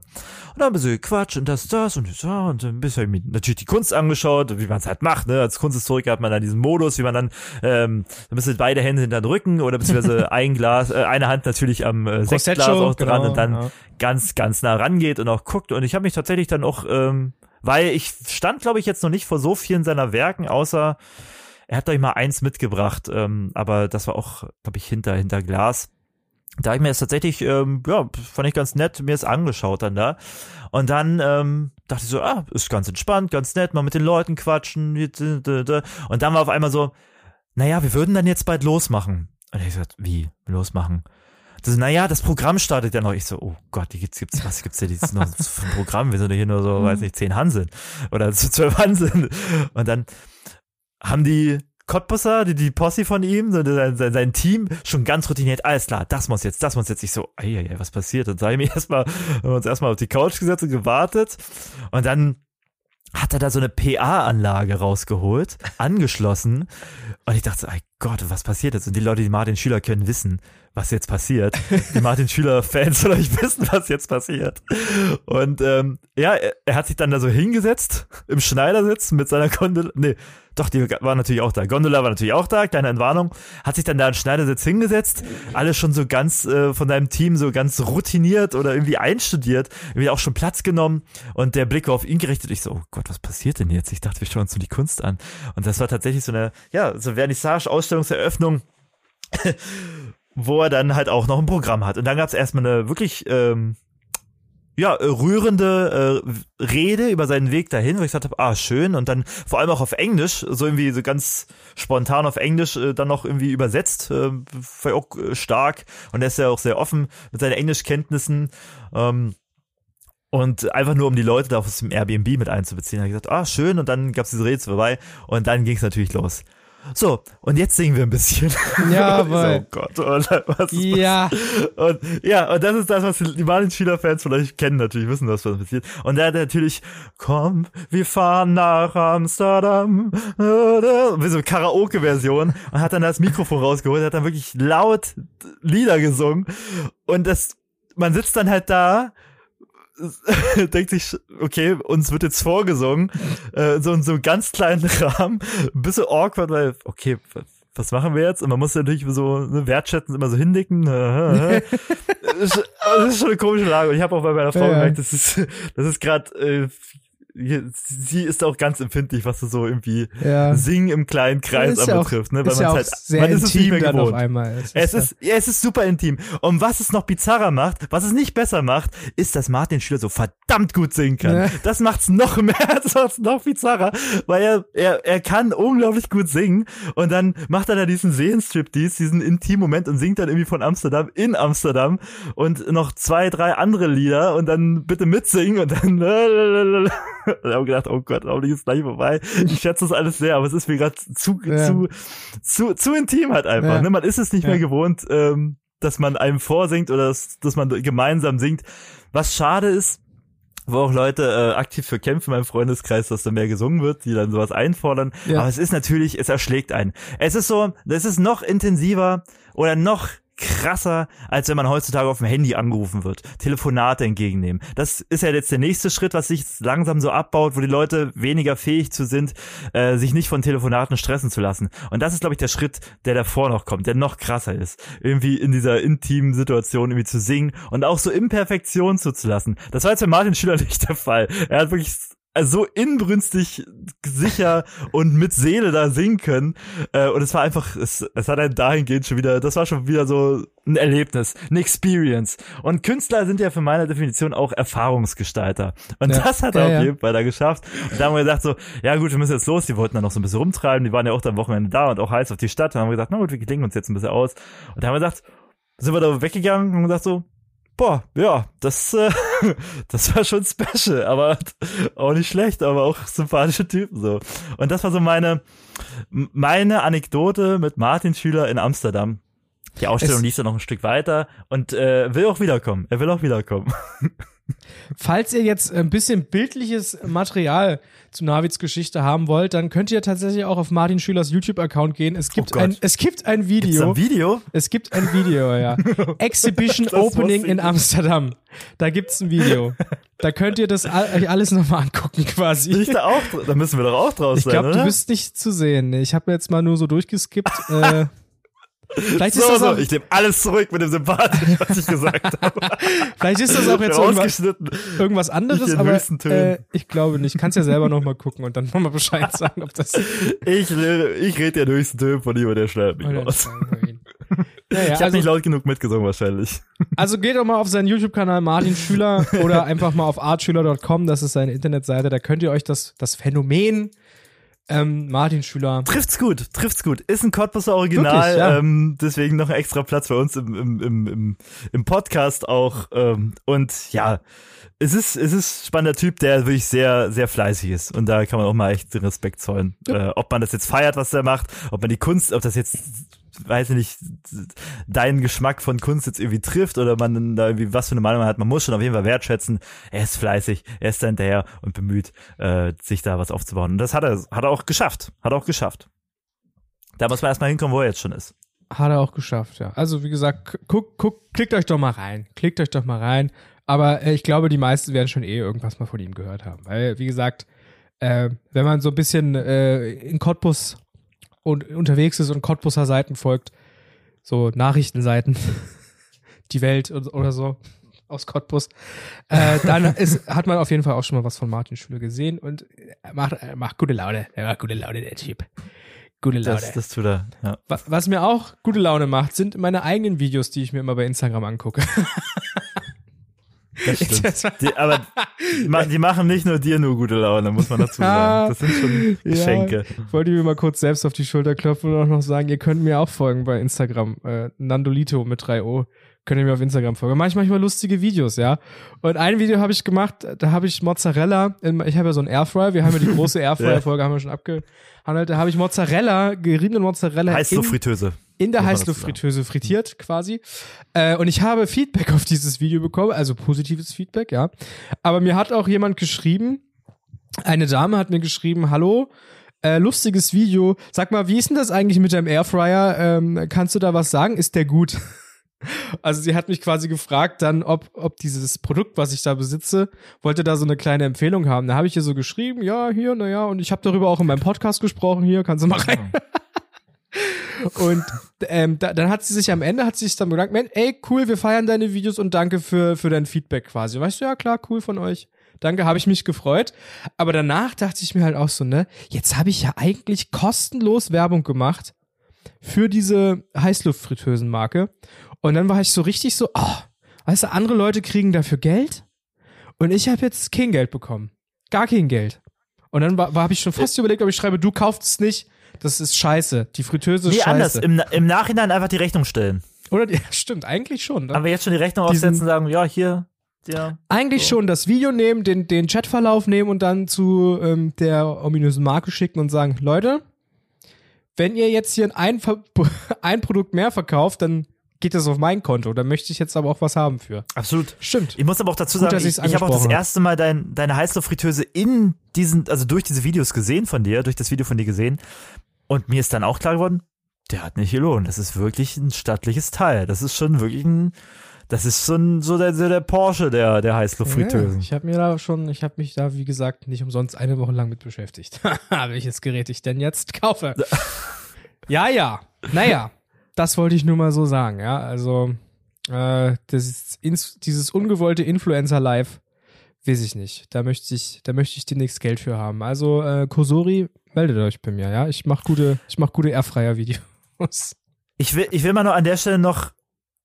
[SPEAKER 3] Und dann ein bisschen Quatsch und das, das und das und ein bisschen mir natürlich die Kunst angeschaut, wie man es halt macht. Ne? Als Kunsthistoriker hat man dann diesen Modus, wie man dann ähm, ein bisschen beide Hände hinter den Rücken oder beziehungsweise [laughs] ein Glas, äh, eine Hand natürlich am äh, Sektglas auch dran
[SPEAKER 1] genau,
[SPEAKER 3] und dann
[SPEAKER 1] ja.
[SPEAKER 3] ganz, ganz nah rangeht und auch guckt. Und ich habe mich tatsächlich dann auch, ähm, weil ich stand, glaube ich, jetzt noch nicht vor so vielen seiner Werken, außer er hat euch mal eins mitgebracht, ähm, aber das war auch, glaube ich, hinter, hinter Glas. Da hab ich mir das tatsächlich, ähm, ja, fand ich ganz nett, mir das angeschaut dann da. Und dann ähm, dachte ich so, ah, ist ganz entspannt, ganz nett, mal mit den Leuten quatschen. Und dann war auf einmal so, naja, wir würden dann jetzt bald losmachen. Und ich gesagt, wie, losmachen? Das, naja, das Programm startet ja noch. Ich so, oh Gott, die gibt's, gibt's, was gibt's denn jetzt noch für ein Programm? Wir sind ja hier nur so, weiß nicht, zehn Hanseln oder zwölf Hanseln. Und dann haben die Cottbusser, die, die Posse von ihm, sein, sein, sein Team, schon ganz routiniert, alles klar, das muss jetzt, das muss jetzt. Ich so, ey, ey, was passiert? Dann sag ich mir [laughs] erstmal, haben wir uns erstmal auf die Couch gesetzt und gewartet. Und dann hat er da so eine PA-Anlage rausgeholt, angeschlossen. Und ich dachte, so, ey Gott, was passiert jetzt? Und die Leute, die Martin Schüler können wissen, was jetzt passiert. Die Martin Schüler-Fans soll euch wissen, was jetzt passiert. Und ähm, ja, er, er hat sich dann da so hingesetzt, im Schneidersitz mit seiner Gondel. Nee, doch, die war natürlich auch da. Gondola war natürlich auch da, kleine Entwarnung. Hat sich dann da in Schneidersitz hingesetzt. Alles schon so ganz äh, von seinem Team so ganz routiniert oder irgendwie einstudiert. Irgendwie auch schon Platz genommen. Und der Blick war auf ihn gerichtet. Ich so, oh Gott, was passiert denn jetzt? Ich dachte, wir schauen uns so die Kunst an. Und das war tatsächlich so eine, ja, so Vernissage, Ausstellungseröffnung. Wo er dann halt auch noch ein Programm hat. Und dann gab es erstmal eine wirklich ähm, ja, rührende äh, Rede über seinen Weg dahin, wo ich gesagt habe, ah, schön. Und dann vor allem auch auf Englisch, so irgendwie so ganz spontan auf Englisch äh, dann noch irgendwie übersetzt, äh, war auch äh, stark. Und er ist ja auch sehr offen mit seinen Englischkenntnissen. Ähm, und einfach nur, um die Leute da aus dem Airbnb mit einzubeziehen, habe ich gesagt, ah, schön. Und dann gab's diese Rede vorbei. Und dann ging es natürlich los. So, und jetzt singen wir ein bisschen. [laughs]
[SPEAKER 1] Ja,
[SPEAKER 3] so,
[SPEAKER 1] weil.
[SPEAKER 3] oh Gott, oder was ist
[SPEAKER 1] Ja.
[SPEAKER 3] und ja, und das ist das, was die Martin Schüler Fans vielleicht kennen, natürlich wissen, was passiert. Und er hat natürlich, komm, wir fahren nach Amsterdam, wie so Karaoke-Version und hat dann das Mikrofon rausgeholt, hat dann wirklich laut Lieder gesungen und das, man sitzt dann halt da [laughs] denkt sich, okay, uns wird jetzt vorgesungen, äh, so in so einem ganz kleinen [laughs] Rahmen, ein bisschen awkward, weil, okay, was machen wir jetzt? Und man muss natürlich so ne, wertschätzen, immer so hinnicken. das [laughs] ist das ist schon eine komische Lage. Und ich habe auch bei meiner Frau
[SPEAKER 1] Ja.
[SPEAKER 3] gemerkt, das ist, das ist gerade, äh, sie ist auch ganz empfindlich, was so irgendwie
[SPEAKER 1] Ja.
[SPEAKER 3] Singen im kleinen Kreis
[SPEAKER 1] ja
[SPEAKER 3] anbetrifft, ne? Weil
[SPEAKER 1] ist ja
[SPEAKER 3] man
[SPEAKER 1] auch
[SPEAKER 3] halt,
[SPEAKER 1] sehr
[SPEAKER 3] man ist es nicht
[SPEAKER 1] intim
[SPEAKER 3] mehr
[SPEAKER 1] dann auf
[SPEAKER 3] gewohnt.
[SPEAKER 1] einmal.
[SPEAKER 3] Es
[SPEAKER 1] ja-
[SPEAKER 3] ist, ja, es ist super intim. Und was es noch bizarrer macht, was es nicht besser macht, ist, dass Martin Schüler so verdammt gut singen kann.
[SPEAKER 1] Ja.
[SPEAKER 3] Das macht's noch [laughs] mehr, das macht's noch bizarrer, weil er, er, er kann unglaublich gut singen und dann macht er da diesen Seelenstriptease, diesen intimen Moment und singt dann irgendwie von Amsterdam in Amsterdam und noch zwei, drei andere Lieder und dann bitte mitsingen und dann [laughs] [laughs] und wir gedacht, oh Gott, hoffentlich ist gleich vorbei. Ich schätze das alles sehr, aber es ist mir gerade zu,
[SPEAKER 1] Ja.
[SPEAKER 3] zu, zu, zu intim halt einfach.
[SPEAKER 1] Ja.
[SPEAKER 3] Ne? Man ist es nicht
[SPEAKER 1] Ja.
[SPEAKER 3] mehr gewohnt, ähm, dass man einem vorsingt oder dass, dass man gemeinsam singt. Was schade ist, wo auch Leute äh, aktiv für kämpfen in meinem Freundeskreis, dass da mehr gesungen wird, die dann sowas einfordern.
[SPEAKER 1] Ja.
[SPEAKER 3] Aber es ist natürlich, es erschlägt einen. Es ist so, es ist noch intensiver oder noch krasser, als wenn man heutzutage auf dem Handy angerufen wird, Telefonate entgegennehmen. Das ist ja jetzt der nächste Schritt, was sich langsam so abbaut, wo die Leute weniger fähig zu sind, äh, sich nicht von Telefonaten stressen zu lassen. Und das ist, glaube ich, der Schritt, der davor noch kommt, der noch krasser ist. Irgendwie in dieser intimen Situation irgendwie zu singen und auch so Imperfektion zuzulassen. Das war jetzt bei Martin Schüler nicht der Fall. Er hat wirklich so inbrünstig sicher und mit Seele da singen können. Äh, und es war einfach, es, es hat einen dahingehend schon wieder, das war schon wieder so ein Erlebnis, eine Experience. Und Künstler sind ja für meine Definition auch Erfahrungsgestalter. Und
[SPEAKER 1] Ja.
[SPEAKER 3] das hat er
[SPEAKER 1] Ja,
[SPEAKER 3] auf
[SPEAKER 1] ja.
[SPEAKER 3] jeden Fall da geschafft. Und da haben wir gesagt so, ja gut, wir müssen jetzt los. Die wollten dann noch so ein bisschen rumtreiben. Die waren ja auch am Wochenende da und auch heiß auf die Stadt. Dann haben wir gesagt, na gut, wir klingen uns jetzt ein bisschen aus. Und da haben wir gesagt, sind wir da weggegangen und haben gesagt so, boah, ja, das, äh, [laughs] das war schon special, aber auch nicht schlecht, aber auch sympathische Typen so. Und das war so meine, meine Anekdote mit Martin Schüler in Amsterdam. Die Ausstellung
[SPEAKER 1] Es-
[SPEAKER 3] lief dann noch ein Stück weiter und äh, will auch wiederkommen. Er will auch wiederkommen. [laughs]
[SPEAKER 1] Falls ihr jetzt ein bisschen bildliches Material zu Navids Geschichte haben wollt, dann könnt ihr tatsächlich auch auf Martin Schülers YouTube-Account gehen. Es gibt,
[SPEAKER 3] Gott.
[SPEAKER 1] ein, es gibt ein Video.
[SPEAKER 3] ein Video?
[SPEAKER 1] Es gibt ein Video, ja. [laughs] Exhibition Opening
[SPEAKER 3] ich
[SPEAKER 1] in. Amsterdam. Da gibt's ein Video. Da könnt ihr das alles nochmal angucken,
[SPEAKER 3] Bin
[SPEAKER 1] quasi.
[SPEAKER 3] ich da auch? Da müssen wir doch auch draus
[SPEAKER 1] Ich
[SPEAKER 3] sein,
[SPEAKER 1] glaube,
[SPEAKER 3] oder?
[SPEAKER 1] du bist nicht zu sehen. Ich habe jetzt mal nur so durchgeskippt. Äh, vielleicht, ist
[SPEAKER 3] so,
[SPEAKER 1] das
[SPEAKER 3] so, ich nehme alles zurück mit dem Sympathisch, was ich gesagt [laughs] habe.
[SPEAKER 1] vielleicht ist das auch jetzt irgendwas, irgendwas anderes,
[SPEAKER 3] Ich in
[SPEAKER 1] aber äh, ich glaube nicht. Kannst ja selber nochmal gucken und dann nochmal Bescheid sagen, ob das.
[SPEAKER 3] Ich, ich rede den höchsten Tönen von ihm und der schneidet mich raus.
[SPEAKER 1] Ja, ja,
[SPEAKER 3] Ich habe
[SPEAKER 1] also,
[SPEAKER 3] nicht laut genug mitgesungen wahrscheinlich.
[SPEAKER 1] also geht doch mal auf seinen YouTube-Kanal Martin Schüler oder einfach mal auf artschüler.com, das ist seine Internetseite, da könnt ihr euch das, das Phänomen Ähm, Martin Schüler.
[SPEAKER 3] Trifft's gut, trifft's gut. Ist ein Cottbusser Original,
[SPEAKER 1] Wirklich, ja.
[SPEAKER 3] ähm, deswegen noch ein extra Platz bei uns im, im, im, im, im Podcast auch. Ähm, und ja, es ist, es ist ein spannender Typ, der wirklich sehr, sehr fleißig ist. Und da kann man auch mal echt den Respekt zollen. Äh, ob man das jetzt feiert, was er macht, ob man die Kunst, ob das jetzt, weiß ich nicht, deinen Geschmack von Kunst jetzt irgendwie trifft oder man da irgendwie was für eine Meinung hat. Man muss schon auf jeden Fall wertschätzen. Er ist fleißig, er ist da hinterher und bemüht, äh, sich da was aufzubauen. Und das hat er, hat er auch geschafft. Hat er auch geschafft. Da muss man erstmal hinkommen, wo er jetzt schon ist.
[SPEAKER 1] Hat er auch geschafft, ja. Also wie gesagt, guck, guck, klickt euch doch mal rein. Klickt euch doch mal rein. Aber äh, ich glaube, die meisten werden schon eh irgendwas mal von ihm gehört haben. Weil, wie gesagt, äh, wenn man so ein bisschen äh, in Cottbus und unterwegs ist und Cottbuser Seiten folgt, so Nachrichtenseiten, [laughs] die Welt oder so aus Cottbus, äh, dann [laughs] ist, hat man auf jeden Fall auch schon mal was von Martin Schüler gesehen und er macht, er macht gute Laune. Er macht gute Laune, der Typ. Gute Laune.
[SPEAKER 3] Das, das tut er, ja.
[SPEAKER 1] Wa- Was mir auch gute Laune macht, sind meine eigenen Videos, die ich mir immer bei Instagram angucke. [laughs]
[SPEAKER 3] Das stimmt. Die, aber die, ma- die machen nicht nur dir nur gute Laune, muss man dazu sagen. Das sind schon Geschenke.
[SPEAKER 1] Ja, wollte ich mir mal kurz selbst auf die Schulter klopfen und auch noch sagen, ihr könnt mir auch folgen bei Instagram. Äh, Nandolito mit 3O. Könnt ihr mir auf Instagram folgen. Mache ich manchmal lustige Videos, ja. Und ein Video habe ich gemacht, da habe ich Mozzarella, in, ich habe ja so einen Airfryer, wir haben ja die große [laughs] Airfryer-Folge, haben wir schon abgehandelt. Da habe ich Mozzarella, geriebenen Mozzarella in,
[SPEAKER 3] Heißluftfritteuse.
[SPEAKER 1] In der Heißluftfritteuse frittiert quasi. Äh, und ich habe Feedback [laughs] auf dieses Video bekommen, also positives Feedback, ja. Aber mir hat auch jemand geschrieben, eine Dame hat mir geschrieben, hallo, äh, lustiges Video. Sag mal, wie ist denn das eigentlich mit deinem Airfryer? Ähm, kannst du da was sagen? Ist der gut? [laughs] Also sie hat mich quasi gefragt dann, ob, ob dieses Produkt, was ich da besitze, wollte da so eine kleine Empfehlung haben. Da habe ich ihr so geschrieben, ja, hier, naja, und ich habe darüber auch in meinem Podcast gesprochen, hier, kannst du mal rein. [laughs] Und ähm, da, dann hat sie sich am Ende, hat sie sich dann "Man, ey, cool, wir feiern deine Videos und danke für, für dein Feedback quasi. Weißt du, ja klar, cool von euch. Danke, habe ich mich gefreut. Aber danach dachte ich mir halt auch so, ne, jetzt habe ich ja eigentlich kostenlos Werbung gemacht für diese Heißluftfritteusenmarke. Und dann war ich so richtig so, oh, weißt du, andere Leute kriegen dafür Geld und ich habe jetzt kein Geld bekommen. Gar kein Geld. Und dann war, war habe ich schon fast überlegt, ob ich schreibe, du kaufst es nicht. Das ist scheiße. Die Fritteuse ist
[SPEAKER 3] Nee,
[SPEAKER 1] scheiße.
[SPEAKER 3] anders. Im, Im Nachhinein einfach die Rechnung stellen.
[SPEAKER 1] Oder [laughs] ja, stimmt, eigentlich schon. Ne?
[SPEAKER 3] Aber jetzt schon die Rechnung
[SPEAKER 1] Diesen-
[SPEAKER 3] aufsetzen und sagen, ja, hier, der.
[SPEAKER 1] Eigentlich schon das Video nehmen, den, den Chatverlauf nehmen und dann zu ähm, der ominösen Marke schicken und sagen, Leute, wenn ihr jetzt hier ein, [laughs] ein Produkt mehr verkauft, dann geht das auf mein Konto. Da möchte ich jetzt aber auch was haben für.
[SPEAKER 3] Absolut.
[SPEAKER 1] Stimmt.
[SPEAKER 3] Ich muss aber auch dazu
[SPEAKER 1] Gut,
[SPEAKER 3] sagen,
[SPEAKER 1] dass
[SPEAKER 3] ich, ich habe auch das erste Mal dein, deine Heißluftfritteuse in diesen, also durch diese Videos gesehen von dir, durch das Video von dir gesehen. Und mir ist dann auch klar geworden, der hat nicht gelohnt. Das ist wirklich ein stattliches Teil. Das ist schon wirklich ein, das ist so, ein, so der, so der Porsche der, der
[SPEAKER 1] Ja,
[SPEAKER 3] Heißluftfritteusen.
[SPEAKER 1] ich habe mir da schon, ich habe mich da, wie gesagt, nicht umsonst eine Woche lang mit beschäftigt. [laughs] Welches Gerät ich denn jetzt kaufe. [laughs] ja, ja. Naja, das wollte ich nur mal so sagen, ja. Also, äh, das ist ins, dieses ungewollte Influencer-Live, weiß ich nicht. Da möchte ich, da möchte ich demnächst Geld für haben. Also, äh, Kosori, meldet euch bei mir, ja. Ich mache gute, ich mach gute Airfryer-Videos.
[SPEAKER 3] Ich will, ich will mal noch an der Stelle noch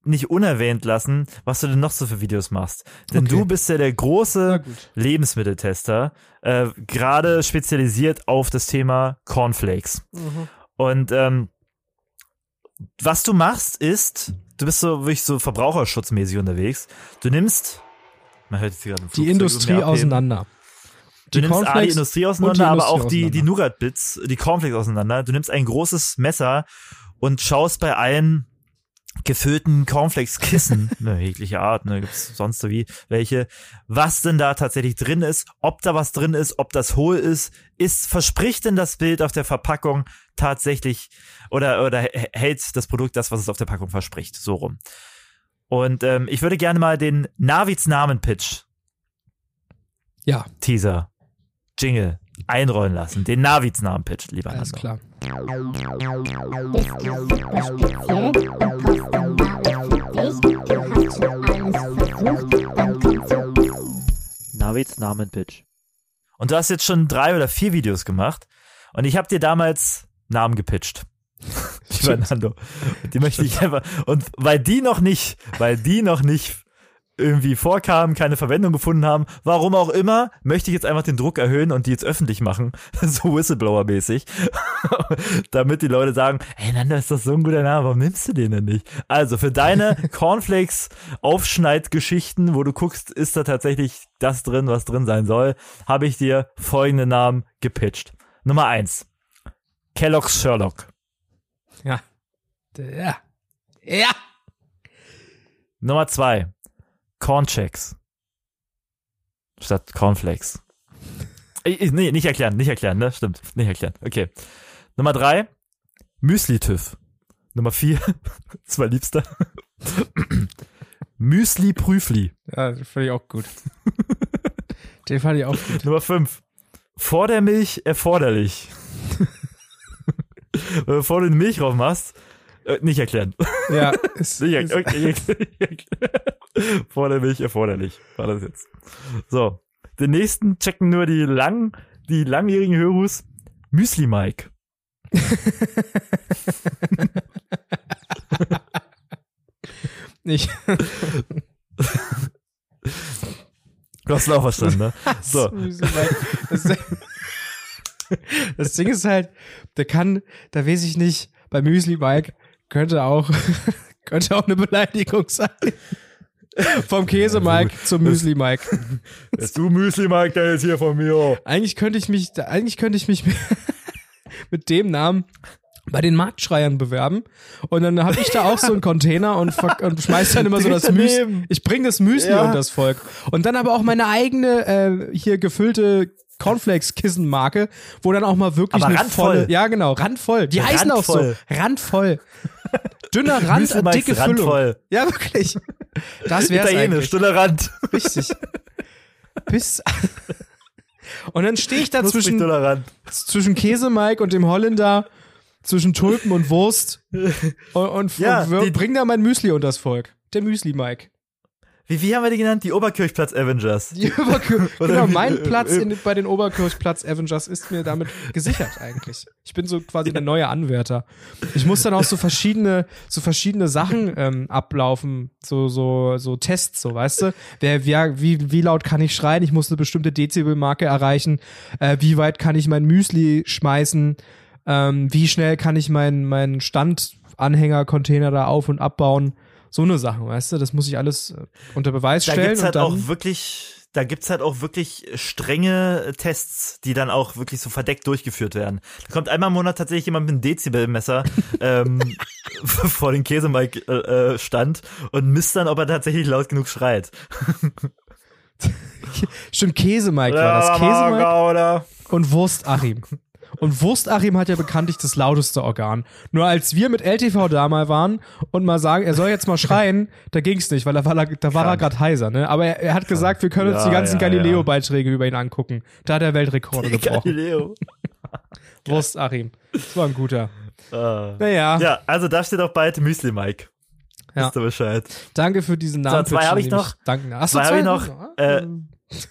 [SPEAKER 3] nicht unerwähnt lassen, was du denn noch so für Videos machst. Denn
[SPEAKER 1] Okay.
[SPEAKER 3] du bist ja der große. Lebensmitteltester, äh, gerade spezialisiert auf das Thema Cornflakes. Und ähm, was du machst ist, du bist so wirklich so verbraucherschutzmäßig unterwegs. Du nimmst, man hört jetzt gerade
[SPEAKER 1] Die Industrie auseinander.
[SPEAKER 3] Du
[SPEAKER 1] Die
[SPEAKER 3] nimmst A, die
[SPEAKER 1] Cornflakes
[SPEAKER 3] Industrie auseinander,
[SPEAKER 1] die
[SPEAKER 3] aber
[SPEAKER 1] Industrie
[SPEAKER 3] auch die, die. Nougat-Bits, die Cornflakes auseinander. Du nimmst ein großes Messer und schaust bei allen gefüllten Cornflakes-Kissen, [laughs] ne, jegliche Art, ne, gibt's sonst so wie welche, was denn da tatsächlich drin ist, ob da was drin ist, ob das hohl ist, ist, verspricht denn das Bild auf der Verpackung tatsächlich oder, oder hält das Produkt das, was es auf der Packung verspricht, so rum. Und ähm, ich würde gerne mal den Navids Namen-Pitch
[SPEAKER 1] Ja,
[SPEAKER 3] Teaser, Jingle einrollen lassen. Den Navids Namen Pitch, lieber
[SPEAKER 1] alles
[SPEAKER 3] Nando.
[SPEAKER 1] klar.
[SPEAKER 5] Kostet Namen
[SPEAKER 6] Navids Namenpitch.
[SPEAKER 3] Und du hast jetzt schon drei oder vier Videos gemacht und ich habe dir damals Namen gepitcht. [laughs] Lieber Nando. Die möchte ich einfach. Und weil die noch nicht, weil die noch nicht irgendwie vorkamen, keine Verwendung gefunden haben. Warum auch immer, möchte ich jetzt einfach den Druck erhöhen und die jetzt öffentlich machen. [laughs] so Whistleblower-mäßig. [laughs] Damit die Leute sagen, hey Nanda, ist das so ein guter Name, warum nimmst du den denn nicht? Also für deine [laughs] Cornflakes-Aufschneidgeschichten, wo du guckst, ist da tatsächlich das drin, was drin sein soll, habe ich dir folgende Namen gepitcht. Nummer eins. Kellogg's Sherlock.
[SPEAKER 1] Ja. Ja. Ja.
[SPEAKER 3] Nummer zwei. Cornchecks. Statt Cornflakes. Ich- ich- Nee, nicht erklären, nicht erklären, ne? Stimmt, nicht erklären. Okay. Nummer drei. Müsli-Tüff. Nummer vier. [laughs] War liebster. [clears throat] Müsli-Prüfli.
[SPEAKER 1] Ja, das fand ich auch gut. Den fand ich auch gut.
[SPEAKER 3] Nummer fünf. Vor der Milch erforderlich. [laughs] Bevor du die Milch drauf machst, äh, nicht erklären.
[SPEAKER 1] Ja, [laughs] ist,
[SPEAKER 3] Nicht
[SPEAKER 1] ist,
[SPEAKER 3] erklären. [laughs] Milch erforderlich. War das jetzt. So. Den nächsten checken nur die lang, die langjährigen Hörus. Müsli Mike. [laughs]
[SPEAKER 1] nicht. [laughs]
[SPEAKER 3] Du hast ihn auch verstanden, ne? So.
[SPEAKER 1] Das, das Ding ist halt, der kann, da weiß ich nicht, bei Müsli Mike könnte auch, könnte auch eine Beleidigung sein. [laughs] Vom Käse Mike zum Müsli Mike. [laughs]
[SPEAKER 3] Bist du Müsli Mike, der ist hier von mir.
[SPEAKER 1] Eigentlich könnte ich mich, eigentlich könnte ich mich [laughs] mit dem Namen bei den Marktschreiern bewerben und dann habe ich da auch so einen Container und, und schmeiß dann immer so das Müsli. Ich bringe das Müsli
[SPEAKER 3] Ja.
[SPEAKER 1] und das Volk und dann aber auch meine eigene äh, hier gefüllte Cornflakes-Kissenmarke, wo dann auch mal wirklich
[SPEAKER 3] Aber
[SPEAKER 1] eine
[SPEAKER 3] randvoll.
[SPEAKER 1] volle, ja genau, randvoll. Die heißen auch so,
[SPEAKER 3] Randvoll. [laughs]
[SPEAKER 1] Dünner Rand, und dicke Füllung.
[SPEAKER 3] randvoll.
[SPEAKER 1] Ja, wirklich. Das wär's
[SPEAKER 3] Italienisch,
[SPEAKER 1] eigentlich.
[SPEAKER 3] stiller Rand.
[SPEAKER 1] Richtig. Bis. [laughs] Und dann stehe ich da zwischen,
[SPEAKER 3] dünner
[SPEAKER 1] zwischen Käse Mike und dem Holländer, zwischen Tulpen und Wurst [laughs] und, und,
[SPEAKER 3] Ja,
[SPEAKER 1] und bring da mein Müsli unters Volk. Der Müsli Mike.
[SPEAKER 3] Wie, wie haben wir die genannt? Die Oberkirchplatz Avengers.
[SPEAKER 1] Die Oberkir [laughs]
[SPEAKER 3] Oder
[SPEAKER 1] genau, mein
[SPEAKER 3] äh,
[SPEAKER 1] Platz
[SPEAKER 3] äh,
[SPEAKER 1] in, bei den Oberkirchplatz Avengers ist mir damit gesichert eigentlich. Ich bin so quasi der neue Anwärter. Ich muss dann auch so verschiedene, so verschiedene Sachen ähm, ablaufen, so so so Tests, so weißt du. Wer, wer, wie wie laut kann ich schreien? Ich muss eine bestimmte Dezibelmarke erreichen. Äh, wie weit kann ich mein Müsli schmeißen? Ähm, wie schnell kann ich meinen meinen Standanhänger-Container da auf und abbauen? So eine Sachen, weißt du. Das muss ich alles äh, unter Beweis
[SPEAKER 3] Da
[SPEAKER 1] stellen
[SPEAKER 3] gibt's halt auch wirklich, da gibt's halt auch wirklich strenge Tests, die dann auch wirklich so verdeckt durchgeführt werden. Da kommt einmal im Monat tatsächlich jemand mit einem Dezibelmesser [laughs] ähm, [laughs] vor den Käsemike äh, äh, stand und misst dann, ob er tatsächlich laut genug schreit. [laughs]
[SPEAKER 1] Stimmt, Käsemike war das. Käsemike
[SPEAKER 3] oder?
[SPEAKER 1] und Wurst-Achim. Und Wurst-Achim hat ja bekanntlich das lauteste Organ. Nur als wir mit LTV da mal waren und mal sagen, er soll jetzt mal schreien, da ging's nicht, weil da war, er- da war er gerade heiser. Ne? Aber er, er hat gesagt, wir können uns
[SPEAKER 3] Ja,
[SPEAKER 1] die ganzen
[SPEAKER 3] ja,
[SPEAKER 1] Galileo-Beiträge über ihn angucken. Da hat er Weltrekorde gebrochen.
[SPEAKER 3] Galileo. [laughs]
[SPEAKER 1] Wurst-Achim. Das war ein guter.
[SPEAKER 3] Ah.
[SPEAKER 1] Naja,
[SPEAKER 3] Ja, also da steht auch bald Müsli Mike.
[SPEAKER 1] Ja.
[SPEAKER 3] Wisst ihr Bescheid.
[SPEAKER 1] danke für diesen Namen.
[SPEAKER 3] zwei hab ich noch.
[SPEAKER 1] Danke. Achso,
[SPEAKER 3] Zwei hab ich
[SPEAKER 1] noch.
[SPEAKER 3] noch. Äh,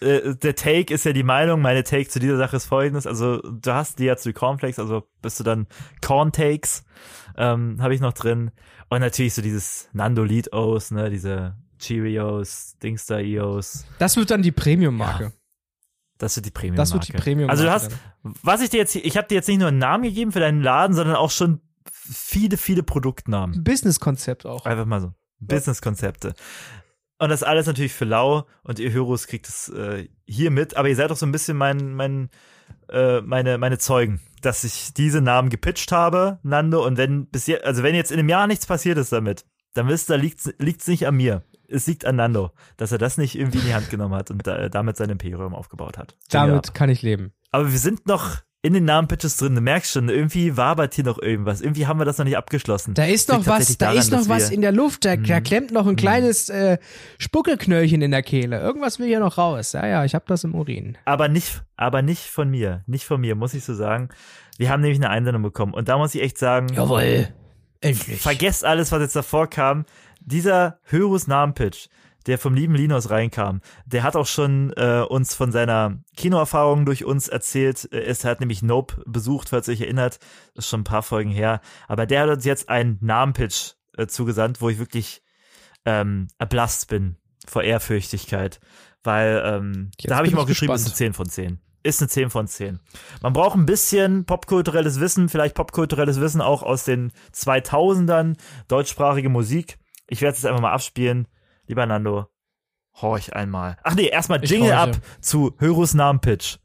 [SPEAKER 3] äh, der Take ist ja die Meinung, meine Take zu dieser Sache ist folgendes, also du hast die ja zu Cornflakes, also bist du dann Corn Takes, ähm, habe ich noch drin und natürlich so dieses Nando Lead O's, ne, diese Cheerios, Dingster Eos,
[SPEAKER 1] das wird dann die Premium-Marke.
[SPEAKER 3] das wird die Premium
[SPEAKER 1] Das wird die Premium-Marke.
[SPEAKER 3] Also du hast, was ich dir jetzt, ich habe dir jetzt nicht nur einen Namen gegeben für deinen Laden, sondern auch schon viele, viele Produktnamen.
[SPEAKER 1] Business-Konzept auch.
[SPEAKER 3] Einfach mal so. Business-Konzepte. Und das alles natürlich für lau und ihr Heroes kriegt es äh, hier mit, aber ihr seid doch so ein bisschen mein, mein, äh, meine, meine Zeugen, dass ich diese Namen gepitcht habe, Nando, und wenn bis jetzt, also wenn jetzt in einem Jahr nichts passiert ist damit, dann wisst ihr, liegt's, liegt's nicht an mir. Es liegt an Nando, dass er das nicht irgendwie in die Hand genommen hat und da, damit sein Imperium aufgebaut hat.
[SPEAKER 1] Damit kann ich leben.
[SPEAKER 3] Aber wir sind noch in den Namen-Pitches drin. Du merkst schon, irgendwie wabert hier noch irgendwas. Irgendwie haben wir das noch nicht abgeschlossen.
[SPEAKER 1] Da ist noch was, da
[SPEAKER 3] daran,
[SPEAKER 1] ist noch was in der Luft, da, da
[SPEAKER 3] Mhm.
[SPEAKER 1] klemmt noch ein kleines äh, Spuckelknöllchen in der Kehle. Irgendwas will hier noch raus. Ja, ja, ich hab das im Urin.
[SPEAKER 3] aber nicht, aber nicht von mir, nicht von mir, muss ich so sagen. Wir haben nämlich eine Einsendung bekommen und da muss ich echt sagen,
[SPEAKER 1] Jawohl. Endlich.
[SPEAKER 3] vergesst alles, was jetzt davor kam. Dieser Hörus Namenpitch, der vom lieben Linus reinkam, der hat auch schon äh, uns von seiner Kinoerfahrung durch uns erzählt. Äh, Es hat nämlich Nope besucht, falls ihr euch erinnert. Das ist schon ein paar Folgen her. Aber der hat uns jetzt einen Namenpitch äh, zugesandt, wo ich wirklich ähm, erblasst bin. vor Ehrfürchtigkeit, weil ähm,
[SPEAKER 1] Jetzt
[SPEAKER 3] da habe ich ihm auch geschrieben, ist eine
[SPEAKER 1] gespannt.
[SPEAKER 3] 10 von 10. Ist eine 10 von 10. Man braucht ein bisschen popkulturelles Wissen, vielleicht popkulturelles Wissen auch aus den 2000ern, deutschsprachige Musik. Ich werde es jetzt einfach mal abspielen. Lieber Nando, horch einmal. Ach nee, erstmal Jingle ab zu Hörus Namenpitch.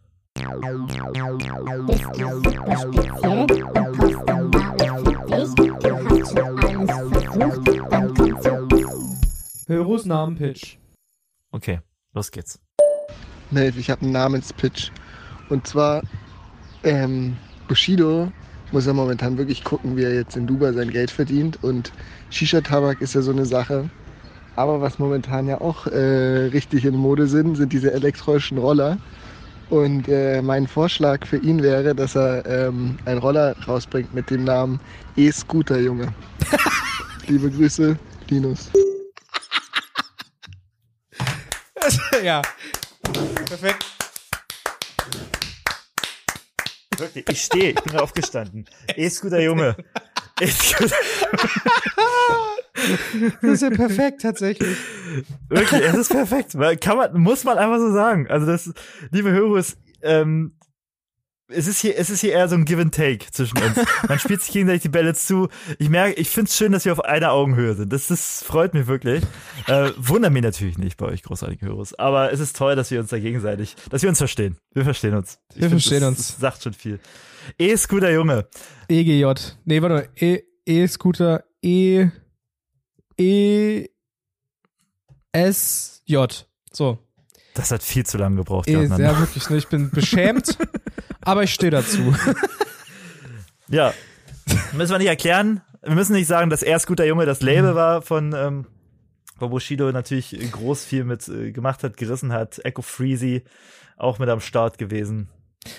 [SPEAKER 1] Hörus Namenpitch.
[SPEAKER 3] Okay, los geht's.
[SPEAKER 6] Nate, ich habe einen Namenspitch. Und zwar, ähm, Bushido muss ja momentan wirklich gucken, wie er jetzt in Dubai sein Geld verdient. Und Shisha-Tabak ist ja so eine Sache. Aber was momentan ja auch äh, richtig in Mode sind, sind diese elektronischen Roller. Und äh, mein Vorschlag für ihn wäre, dass er ähm, einen Roller rausbringt mit dem Namen E-Scooter, Junge. [laughs] Liebe Grüße, Linus. [laughs]
[SPEAKER 1] ja. Perfekt.
[SPEAKER 3] Wirklich, ich stehe, ich bin aufgestanden. [laughs] E-Scooter Junge. E-Scooter.
[SPEAKER 1] Das ist ja perfekt, tatsächlich.
[SPEAKER 3] Wirklich, es ist perfekt. Kann man, muss man einfach so sagen. Also das, liebe Hörers, ähm, es ist hier, es ist hier eher so ein Give and Take zwischen uns. Man spielt sich gegenseitig die Bälle zu. Ich merke, ich finde es schön, dass wir auf einer Augenhöhe sind. Das, das freut mich wirklich. Äh, wundert mich natürlich nicht bei euch großartigen Hörers. Aber es ist toll, dass wir uns da gegenseitig, dass wir uns verstehen. Wir verstehen uns. Ich
[SPEAKER 1] Wir
[SPEAKER 3] find,
[SPEAKER 1] verstehen
[SPEAKER 3] das,
[SPEAKER 1] uns.
[SPEAKER 3] Das sagt schon viel. E-Scooter Junge.
[SPEAKER 1] EGJ. Nee, warte mal. E- E-Scooter. E. E. S. J. So.
[SPEAKER 3] Das hat viel zu lange gebraucht.
[SPEAKER 1] E, ja, wirklich. Ne? Ich bin beschämt, [laughs] aber ich stehe dazu. [laughs]
[SPEAKER 3] Ja. Müssen wir nicht erklären. Wir müssen nicht sagen, dass er Scooter Junge das Label
[SPEAKER 1] Mhm.
[SPEAKER 3] war von, ähm, wo Bushido natürlich groß viel mit äh, gemacht hat, gerissen hat. Echo Freezy auch mit am Start gewesen.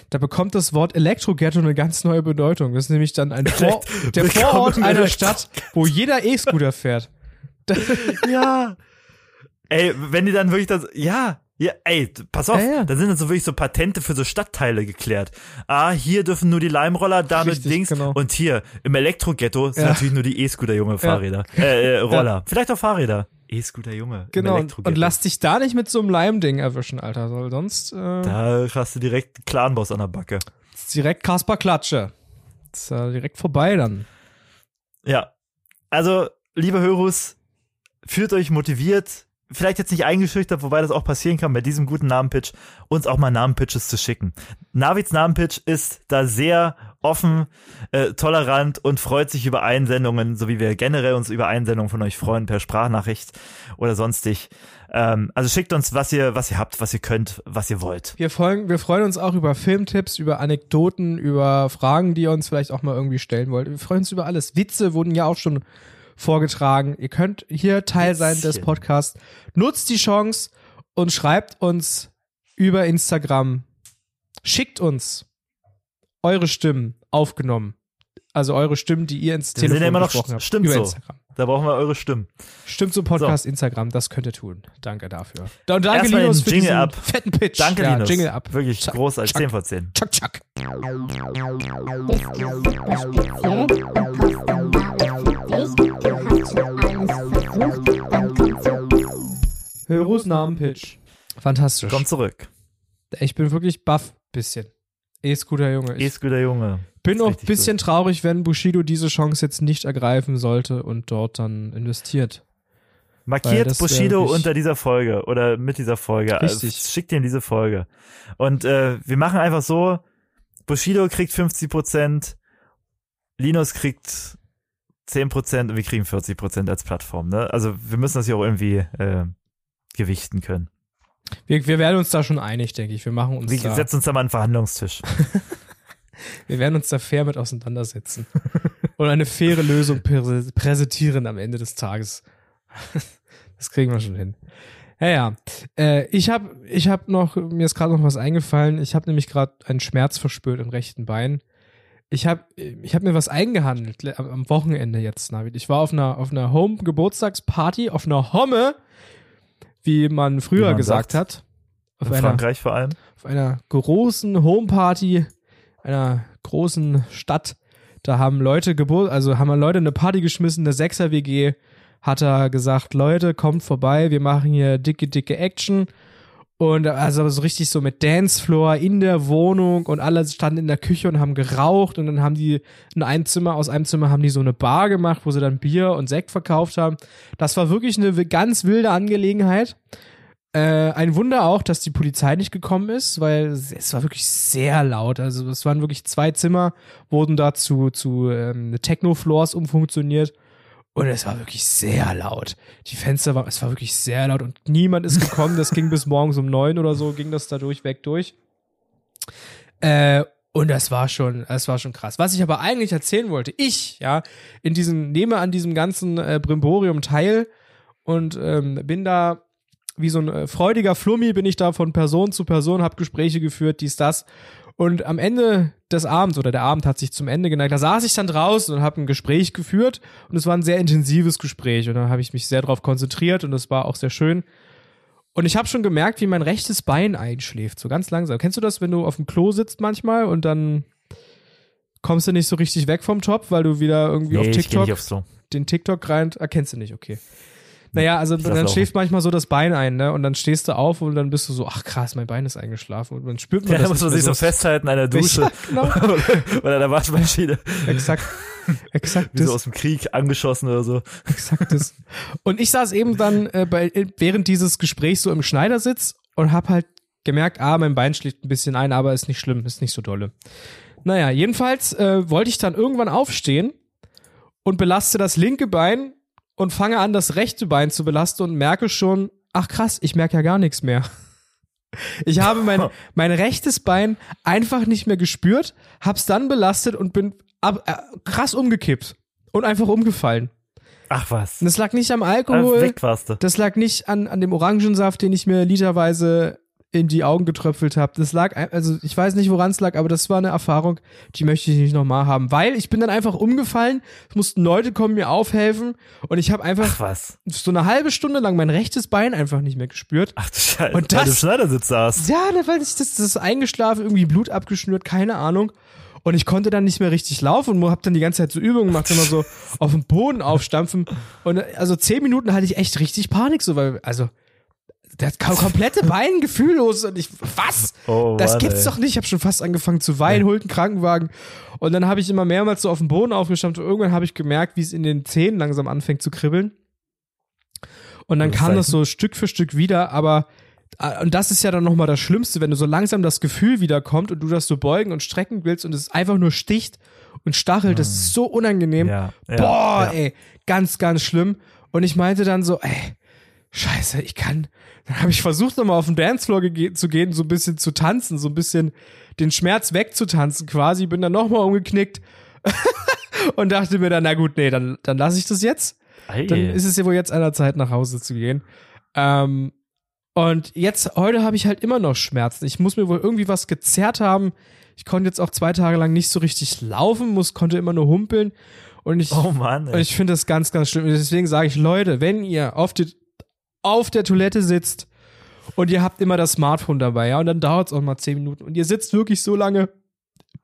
[SPEAKER 1] Da bekommt das Wort Elektro-Ghetto eine ganz neue Bedeutung. Das ist nämlich dann ein Vor der [laughs] Vorort einer Stadt, wo jeder E-Scooter fährt. [laughs]
[SPEAKER 3] Ja. Ey, wenn die dann wirklich das, ja, ja, ey, pass auf,
[SPEAKER 1] Ja, ja.
[SPEAKER 3] da sind dann so wirklich so Patente für so Stadtteile geklärt. Ah, hier dürfen nur die Leimroller, damit
[SPEAKER 1] Richtig,
[SPEAKER 3] Dings.
[SPEAKER 1] genau.
[SPEAKER 3] Und hier, im Elektro-Ghetto sind
[SPEAKER 1] Ja.
[SPEAKER 3] natürlich nur die E-Scooter junge Fahrräder. Äh, äh, Roller. Vielleicht auch Fahrräder. E-Scooter Junge.
[SPEAKER 1] Genau. Und, lass dich da nicht mit so einem Leim-Ding erwischen, Alter. Weil sonst äh,
[SPEAKER 3] Da hast du direkt Clanboss an der Backe.
[SPEAKER 1] ist direkt Kasper Klatsche. Ist ja direkt vorbei dann.
[SPEAKER 3] Ja. Also, liebe Hörus, fühlt euch motiviert, vielleicht jetzt nicht eingeschüchtert, wobei das auch passieren kann bei diesem guten Namenpitch, uns auch mal Namenpitches zu schicken. Navids Namenpitch ist da sehr offen, äh, tolerant und freut sich über Einsendungen, so wie wir generell uns über Einsendungen von euch freuen, per Sprachnachricht oder sonstig. Ähm, also schickt uns, was ihr, was ihr habt, was ihr könnt, was ihr wollt.
[SPEAKER 1] Wir freuen, wir freuen uns auch über Filmtipps, über Anekdoten, über Fragen, die ihr uns vielleicht auch mal irgendwie stellen wollt. Wir freuen uns über alles. Witze wurden ja auch schon vorgetragen. Ihr könnt hier Teil sein des. Podcasts. Nutzt die Chance und schreibt uns über Instagram. Schickt uns eure Stimmen aufgenommen. Also eure Stimmen, die ihr ins
[SPEAKER 3] Wir sind
[SPEAKER 1] Telefon
[SPEAKER 3] ja immer noch
[SPEAKER 1] gesprochen habt.
[SPEAKER 3] stimmt
[SPEAKER 1] über
[SPEAKER 3] so.
[SPEAKER 1] Instagram.
[SPEAKER 3] Da brauchen wir eure Stimmen.
[SPEAKER 1] Stimmt zum Podcast Instagram, das könnt ihr tun. Danke dafür. Und danke
[SPEAKER 3] Erstmal
[SPEAKER 1] Linus
[SPEAKER 3] den
[SPEAKER 1] für
[SPEAKER 3] Jingle
[SPEAKER 1] diesen
[SPEAKER 3] ab.
[SPEAKER 1] fetten Pitch.
[SPEAKER 3] Danke,
[SPEAKER 1] ja,
[SPEAKER 3] Linus.
[SPEAKER 1] Jingle ab.
[SPEAKER 3] Wirklich
[SPEAKER 1] Chuck,
[SPEAKER 3] großartig.
[SPEAKER 1] chuck.
[SPEAKER 3] 10 von 10.
[SPEAKER 1] Chuck, chuck.
[SPEAKER 5] Bist
[SPEAKER 1] Hörus Namenpitch. Fantastisch.
[SPEAKER 3] Komm zurück.
[SPEAKER 1] Ich bin wirklich baff, bisschen. E-Scooter Junge.
[SPEAKER 3] E-Scooter Junge.
[SPEAKER 1] bin auch ein bisschen traurig, wenn Bushido diese Chance jetzt nicht ergreifen sollte und dort dann investiert.
[SPEAKER 3] Markiert Bushido unter dieser Folge oder mit dieser Folge.
[SPEAKER 1] Richtig.
[SPEAKER 3] Also schickt ihn diese Folge. Und äh, wir machen einfach so, Bushido kriegt 50%, Linus kriegt 10% und wir kriegen 40% als Plattform. Ne? Also wir müssen das ja auch irgendwie äh, gewichten können.
[SPEAKER 1] Wir, wir werden uns da schon einig, denke ich. Wir machen uns
[SPEAKER 3] Wir
[SPEAKER 1] da,
[SPEAKER 3] setzen uns da mal an den Verhandlungstisch. [laughs] [laughs]
[SPEAKER 1] wir werden uns da fair mit auseinandersetzen [laughs] und eine faire Lösung prä präsentieren am Ende des Tages. das kriegen wir schon hin. Ja, ja. Äh, ich habe ich hab noch, mir ist gerade noch was eingefallen. Ich habe nämlich gerade einen Schmerz verspürt im rechten Bein. Ich habe ich hab mir was eingehandelt am, Wochenende jetzt, Navid. Ich war auf einer, auf einer Home-Geburtstagsparty, auf einer Homme, wie man früher
[SPEAKER 3] Wie man
[SPEAKER 1] gesagt
[SPEAKER 3] sagt.
[SPEAKER 1] hat. Auf
[SPEAKER 3] In
[SPEAKER 1] einer,
[SPEAKER 3] Frankreich vor allem.
[SPEAKER 1] auf einer großen Homeparty einer großen Stadt. Da haben Leute Geburt, also haben Leute eine Party geschmissen, eine Sechser WG, hat er gesagt, Leute, kommt vorbei, wir machen hier dicke, dicke Action. Und also so richtig so mit Dancefloor in der Wohnung und alle standen in der Küche und haben geraucht und dann haben die in einem Zimmer, aus einem Zimmer haben die so eine Bar gemacht, wo sie dann Bier und Sekt verkauft haben. Das war wirklich eine ganz wilde Angelegenheit. Äh, ein Wunder auch, dass die Polizei nicht gekommen ist, weil es war wirklich sehr laut. Also es waren wirklich zwei Zimmer, wurden da zu, zu ähm, Techno-Floors umfunktioniert. Und es war wirklich sehr laut. Die Fenster waren, es war wirklich sehr laut und niemand ist gekommen. Das ging bis morgens um neun oder so, ging das da durchweg durch. Äh, und das war schon, das war schon krass. Was ich aber eigentlich erzählen wollte, ich, ja, in diesem, nehme an diesem ganzen äh, Brimborium teil und ähm, bin da wie so ein äh, freudiger Flummi, bin ich da von Person zu Person, habe Gespräche geführt, dies, das. Und am Ende des Abends, oder der Abend hat sich zum Ende geneigt, da saß ich dann draußen und habe ein Gespräch geführt und es war ein sehr intensives Gespräch und da habe ich mich sehr darauf konzentriert und es war auch sehr schön. Und ich habe schon gemerkt, wie mein rechtes Bein einschläft, so ganz langsam. Kennst du das, wenn du auf dem Klo sitzt manchmal und dann kommst du nicht so richtig weg vom Top, weil du wieder irgendwie
[SPEAKER 3] Nee,
[SPEAKER 1] auf TikTok den TikTok rein, erkennst du nicht, okay. Naja, also dann schläft manchmal so das Bein ein, ne? Und dann stehst du auf und dann bist du so, ach krass, mein Bein ist eingeschlafen. Und dann spürt man
[SPEAKER 3] Ja,
[SPEAKER 1] das
[SPEAKER 3] da muss man sich so festhalten an der Dusche
[SPEAKER 1] Ja, [laughs] genau. [laughs]
[SPEAKER 3] oder an der Waschmaschine.
[SPEAKER 1] Exakt. Exakt [laughs]
[SPEAKER 3] Wie so aus dem Krieg angeschossen oder so.
[SPEAKER 1] exakt das. Und ich saß eben dann äh, bei, während dieses Gesprächs so im Schneidersitz und hab halt gemerkt, ah, mein Bein schlägt ein bisschen ein, aber ist nicht schlimm, ist nicht so dolle. Naja, jedenfalls äh, wollte ich dann irgendwann aufstehen und belaste das linke Bein und fange an, das rechte Bein zu belasten und merke schon, ach krass, ich merke ja gar nichts mehr. [laughs] Ich habe mein, [laughs] mein rechtes Bein einfach nicht mehr gespürt, hab's dann belastet und bin ab, äh, krass umgekippt und einfach umgefallen.
[SPEAKER 3] Ach was.
[SPEAKER 1] Und das lag nicht am
[SPEAKER 3] Ah,
[SPEAKER 1] Alkohol,
[SPEAKER 3] weg warst du.
[SPEAKER 1] das lag nicht an, an dem Orangensaft, den ich mir literweise in die Augen getröpfelt habe. Das lag, also ich weiß nicht, woran es lag, aber das war eine Erfahrung, die möchte ich nicht nochmal haben. Weil ich bin dann einfach umgefallen, es mussten Leute kommen, mir aufhelfen und ich habe
[SPEAKER 3] Ach
[SPEAKER 1] einfach
[SPEAKER 3] was.
[SPEAKER 1] so eine halbe Stunde lang mein rechtes Bein einfach nicht mehr gespürt.
[SPEAKER 3] Ach du Scheiße.
[SPEAKER 1] Und
[SPEAKER 3] weil du im
[SPEAKER 1] das-
[SPEAKER 3] Schneidersitz saßt.
[SPEAKER 1] Ja, ne, weil ich das, das ist eingeschlafen, irgendwie Blut abgeschnürt, keine Ahnung. Und ich konnte dann nicht mehr richtig laufen und hab dann die ganze Zeit so Übungen gemacht, immer so [laughs] auf dem Boden aufstampfen. Und also zehn Minuten hatte ich echt richtig Panik, so, weil, also, das kam komplette Bein gefühllos und ich, was?
[SPEAKER 3] Oh,
[SPEAKER 1] das
[SPEAKER 3] Mann,
[SPEAKER 1] gibt's
[SPEAKER 3] ey.
[SPEAKER 1] doch nicht. Ich habe schon fast angefangen zu weinen, holt einen Krankenwagen. Und dann habe ich immer mehrmals so auf dem Boden aufgestampft und irgendwann habe ich gemerkt, wie es in den Zähnen langsam anfängt zu kribbeln. Und dann
[SPEAKER 3] Gutes
[SPEAKER 1] kam das so Stück für Stück wieder, aber äh, und das ist ja dann nochmal das Schlimmste, wenn du so langsam das Gefühl wiederkommt und du das so beugen und strecken willst und es einfach nur sticht und stachelt, das ist so unangenehm.
[SPEAKER 3] Hm. Ja,
[SPEAKER 1] Boah,
[SPEAKER 3] ja.
[SPEAKER 1] ey, ganz, ganz schlimm. Und ich meinte dann so, ey, scheiße, ich kann. Dann habe ich versucht, nochmal auf den Dancefloor gege- zu gehen, so ein bisschen zu tanzen, so ein bisschen den Schmerz wegzutanzen quasi. Bin dann nochmal umgeknickt [laughs] und dachte mir dann, na gut, nee, dann, dann lasse ich das jetzt
[SPEAKER 3] Ei.
[SPEAKER 1] dann ist es ja wohl jetzt an der Zeit, nach Hause zu gehen. Ähm, und jetzt, heute habe ich halt immer noch Schmerzen. Ich muss mir wohl irgendwie was gezerrt haben. Ich konnte jetzt auch zwei Tage lang nicht so richtig laufen, muss, konnte immer nur humpeln. Und ich,
[SPEAKER 3] oh Mann,
[SPEAKER 1] ich finde das ganz, ganz schlimm. Und Deswegen sage ich, Leute, wenn ihr auf, die, auf der Toilette sitzt und ihr habt immer das Smartphone dabei, ja, und dann dauert es auch mal zehn Minuten und ihr sitzt wirklich so lange,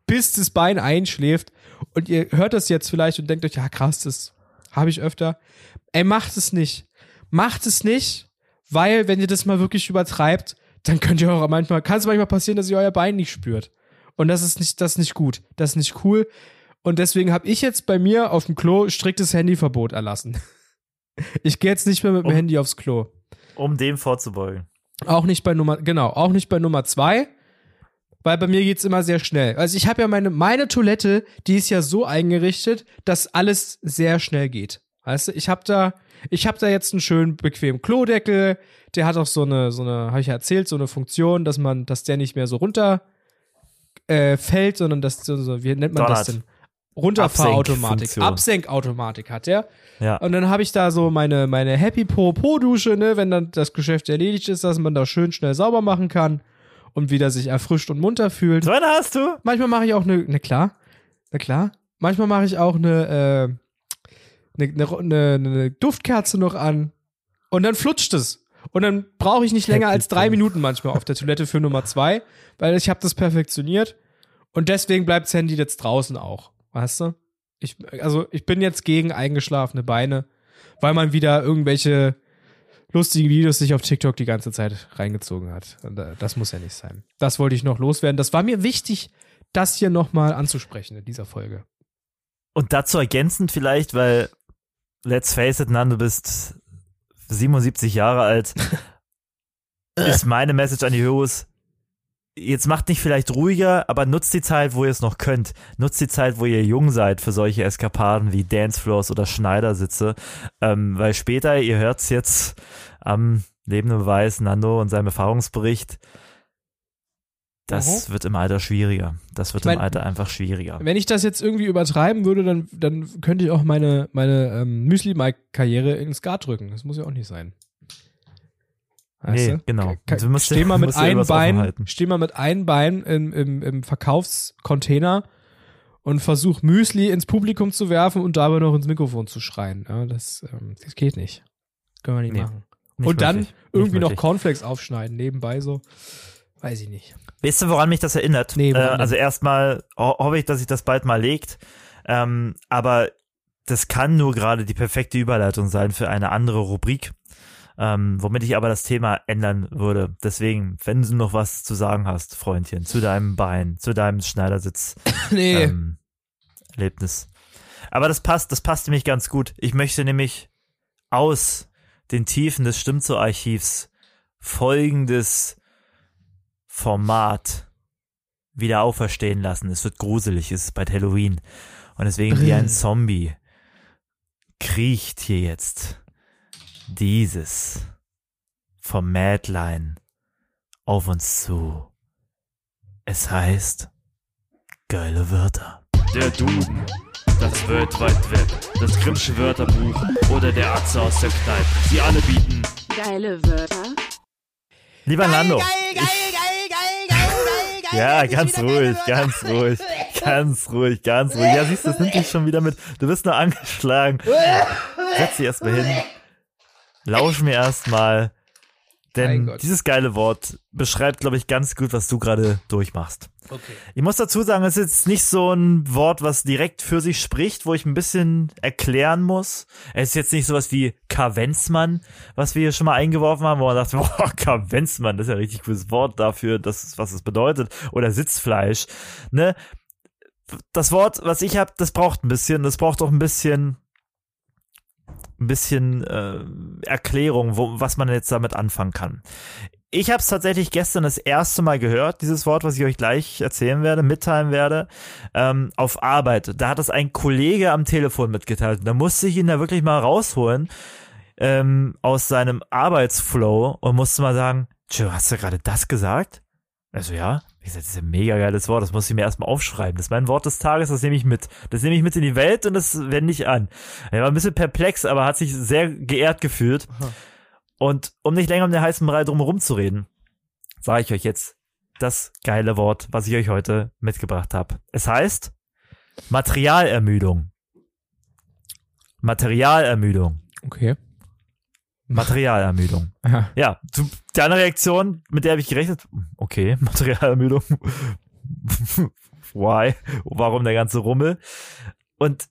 [SPEAKER 1] bis das Bein einschläft und ihr hört das jetzt vielleicht und denkt euch, ja krass, das habe ich öfter. Ey, macht es nicht. Macht es nicht, weil wenn ihr das mal wirklich übertreibt, dann könnt ihr auch manchmal, kann es manchmal passieren, dass ihr euer Bein nicht spürt. Und das ist nicht, das ist nicht gut. Das ist nicht cool. Und deswegen habe ich jetzt bei mir auf dem Klo striktes Handyverbot erlassen. Ich gehe jetzt nicht mehr mit dem
[SPEAKER 3] Um-
[SPEAKER 1] Handy aufs Klo.
[SPEAKER 3] Um dem vorzubeugen.
[SPEAKER 1] Auch nicht bei Nummer, genau, auch nicht bei Nummer zwei, weil bei mir geht's immer sehr schnell. Also ich habe ja meine, meine Toilette, die ist ja so eingerichtet, dass alles sehr schnell geht. Weißt du, ich habe da, ich habe da jetzt einen schönen bequemen Klodeckel, der hat auch so eine, so eine, habe ich ja erzählt, so eine Funktion, dass man, dass der nicht mehr so runter äh, fällt, sondern dass so, so, wie nennt man das
[SPEAKER 3] Donnert.
[SPEAKER 1] denn? Runterfahrautomatik. Absenkautomatik hat der.
[SPEAKER 3] Ja.
[SPEAKER 1] Und dann habe ich da so meine, meine Happy Po Po Dusche, ne, wenn dann das Geschäft erledigt ist, dass man da schön schnell sauber machen kann und wieder sich erfrischt und munter fühlt.
[SPEAKER 3] So eine hast du?
[SPEAKER 1] Manchmal mache ich auch eine, ne klar, na klar. Manchmal mache ich auch eine, äh, eine, eine, eine, eine Duftkerze noch an und dann flutscht es. Und dann brauche ich nicht länger als drei Minuten manchmal auf der Toilette für Nummer zwei, weil ich habe das perfektioniert und deswegen bleibt das Handy jetzt draußen auch, weißt du? Ich, also ich bin jetzt gegen eingeschlafene Beine. weil man wieder irgendwelche lustigen Videos sich auf TikTok die ganze Zeit reingezogen hat. Äh, das muss ja nicht sein. Das wollte ich noch loswerden. Das war mir wichtig, das hier nochmal anzusprechen in dieser Folge.
[SPEAKER 3] Und dazu ergänzend vielleicht, weil let's face it, Nan, du bist 77 Jahre alt, [laughs] ist meine Message an die Heroes. Jetzt macht nicht vielleicht ruhiger, aber nutzt die Zeit, wo ihr es noch könnt. Nutzt die Zeit, wo ihr jung seid für solche Eskapaden wie Dancefloors oder Schneidersitze. Ähm, weil später, ihr hört's jetzt am lebenden Beweis, Nando und seinem Erfahrungsbericht, das wird im Alter schwieriger. Das wird
[SPEAKER 1] Ich mein-
[SPEAKER 3] im Alter einfach schwieriger.
[SPEAKER 1] Wenn ich das jetzt irgendwie übertreiben würde, dann, dann könnte ich auch meine, meine ähm, Müsli-Mike-Karriere ins Skat drücken. Das muss ja auch nicht sein. Weißt
[SPEAKER 3] Nee,
[SPEAKER 1] du?
[SPEAKER 3] genau. Du musst-
[SPEAKER 1] steh mal [laughs] mit einem Bein, steh mal mit einem Bein im, im, im Verkaufscontainer und versuch Müsli ins Publikum zu werfen und dabei noch ins Mikrofon zu schreien. Ja, das, ähm, das geht nicht. Können wir nicht
[SPEAKER 3] Nee,
[SPEAKER 1] machen.
[SPEAKER 3] Nicht
[SPEAKER 1] und dann
[SPEAKER 3] möglich.
[SPEAKER 1] Irgendwie noch. Cornflakes aufschneiden, nebenbei so. Weiß ich nicht.
[SPEAKER 3] Weißt du, woran mich das erinnert?
[SPEAKER 1] Nee,
[SPEAKER 3] äh, also erstmal ho hoffe ich, dass sich das bald mal legt. Ähm, aber das kann nur gerade die perfekte Überleitung sein für eine andere Rubrik. Ähm, womit ich aber das Thema ändern würde. Deswegen, wenn du noch was zu sagen hast, Freundchen, zu deinem Bein, zu deinem Schneidersitz, [laughs]
[SPEAKER 1] Nee.
[SPEAKER 3] ähm, Erlebnis. Aber das passt, das passt nämlich ganz gut. Ich möchte nämlich aus den Tiefen des Stimmzo-Archivs folgendes Format wieder auferstehen lassen. Es wird gruselig, es ist bald Halloween. Und deswegen wie ein Zombie kriecht hier jetzt dieses vom Mädlein auf uns zu. Es heißt geile Wörter.
[SPEAKER 7] Der Duden, das World Wide Web, das Grimmsche Wörterbuch oder der Atze aus der Kneipe. Sie alle bieten
[SPEAKER 8] Geile Wörter.
[SPEAKER 3] Lieber Nando. Ja, ganz ruhig, ganz ruhig, ganz ruhig, ganz ruhig. Ja, siehst du, das nimmt dich schon wieder mit. Du bist nur angeschlagen. Setz dich erstmal hin. Lausch mir erstmal. Denn dieses geile Wort beschreibt, glaube ich, ganz gut, was du gerade durchmachst.
[SPEAKER 1] Okay.
[SPEAKER 3] Ich muss dazu sagen, es ist jetzt nicht so ein Wort, was direkt für sich spricht, wo ich ein bisschen erklären muss. Es ist jetzt nicht sowas wie Kavenzmann, was wir hier schon mal eingeworfen haben, wo man dachte, [laughs] boah, Kavenzmann, das ist ja ein richtig cooles Wort dafür, das, was es bedeutet. Oder Sitzfleisch. Ne? Das Wort, was ich habe, das braucht ein bisschen, das braucht auch ein bisschen ein bisschen äh, Erklärung, wo, was man jetzt damit anfangen kann. Ich habe es tatsächlich gestern das erste Mal gehört, dieses Wort, was ich euch gleich erzählen werde, mitteilen werde, ähm, auf Arbeit. Da hat es ein Kollege am Telefon mitgeteilt. Da musste ich ihn da wirklich mal rausholen ähm, aus seinem Arbeitsflow und musste mal sagen, Joe, hast du gerade das gesagt? Also ja, ich sag, das ist ein mega geiles Wort, das muss ich mir erstmal aufschreiben. Das ist mein Wort des Tages, das nehme ich mit. Das nehme ich mit in die Welt und das wende ich an. Er war ein bisschen perplex, aber hat sich sehr geehrt gefühlt. Und um nicht länger um den heißen Brei drumherum zu reden, sage ich euch jetzt das geile Wort, was ich euch heute mitgebracht habe. Es heißt Materialermüdung. Materialermüdung.
[SPEAKER 1] Okay.
[SPEAKER 3] Materialermüdung. [laughs] Ja, zu, deine Reaktion, mit der habe ich gerechnet. Okay, [laughs] Materialermüdung. Why? Warum der ganze Rummel? Und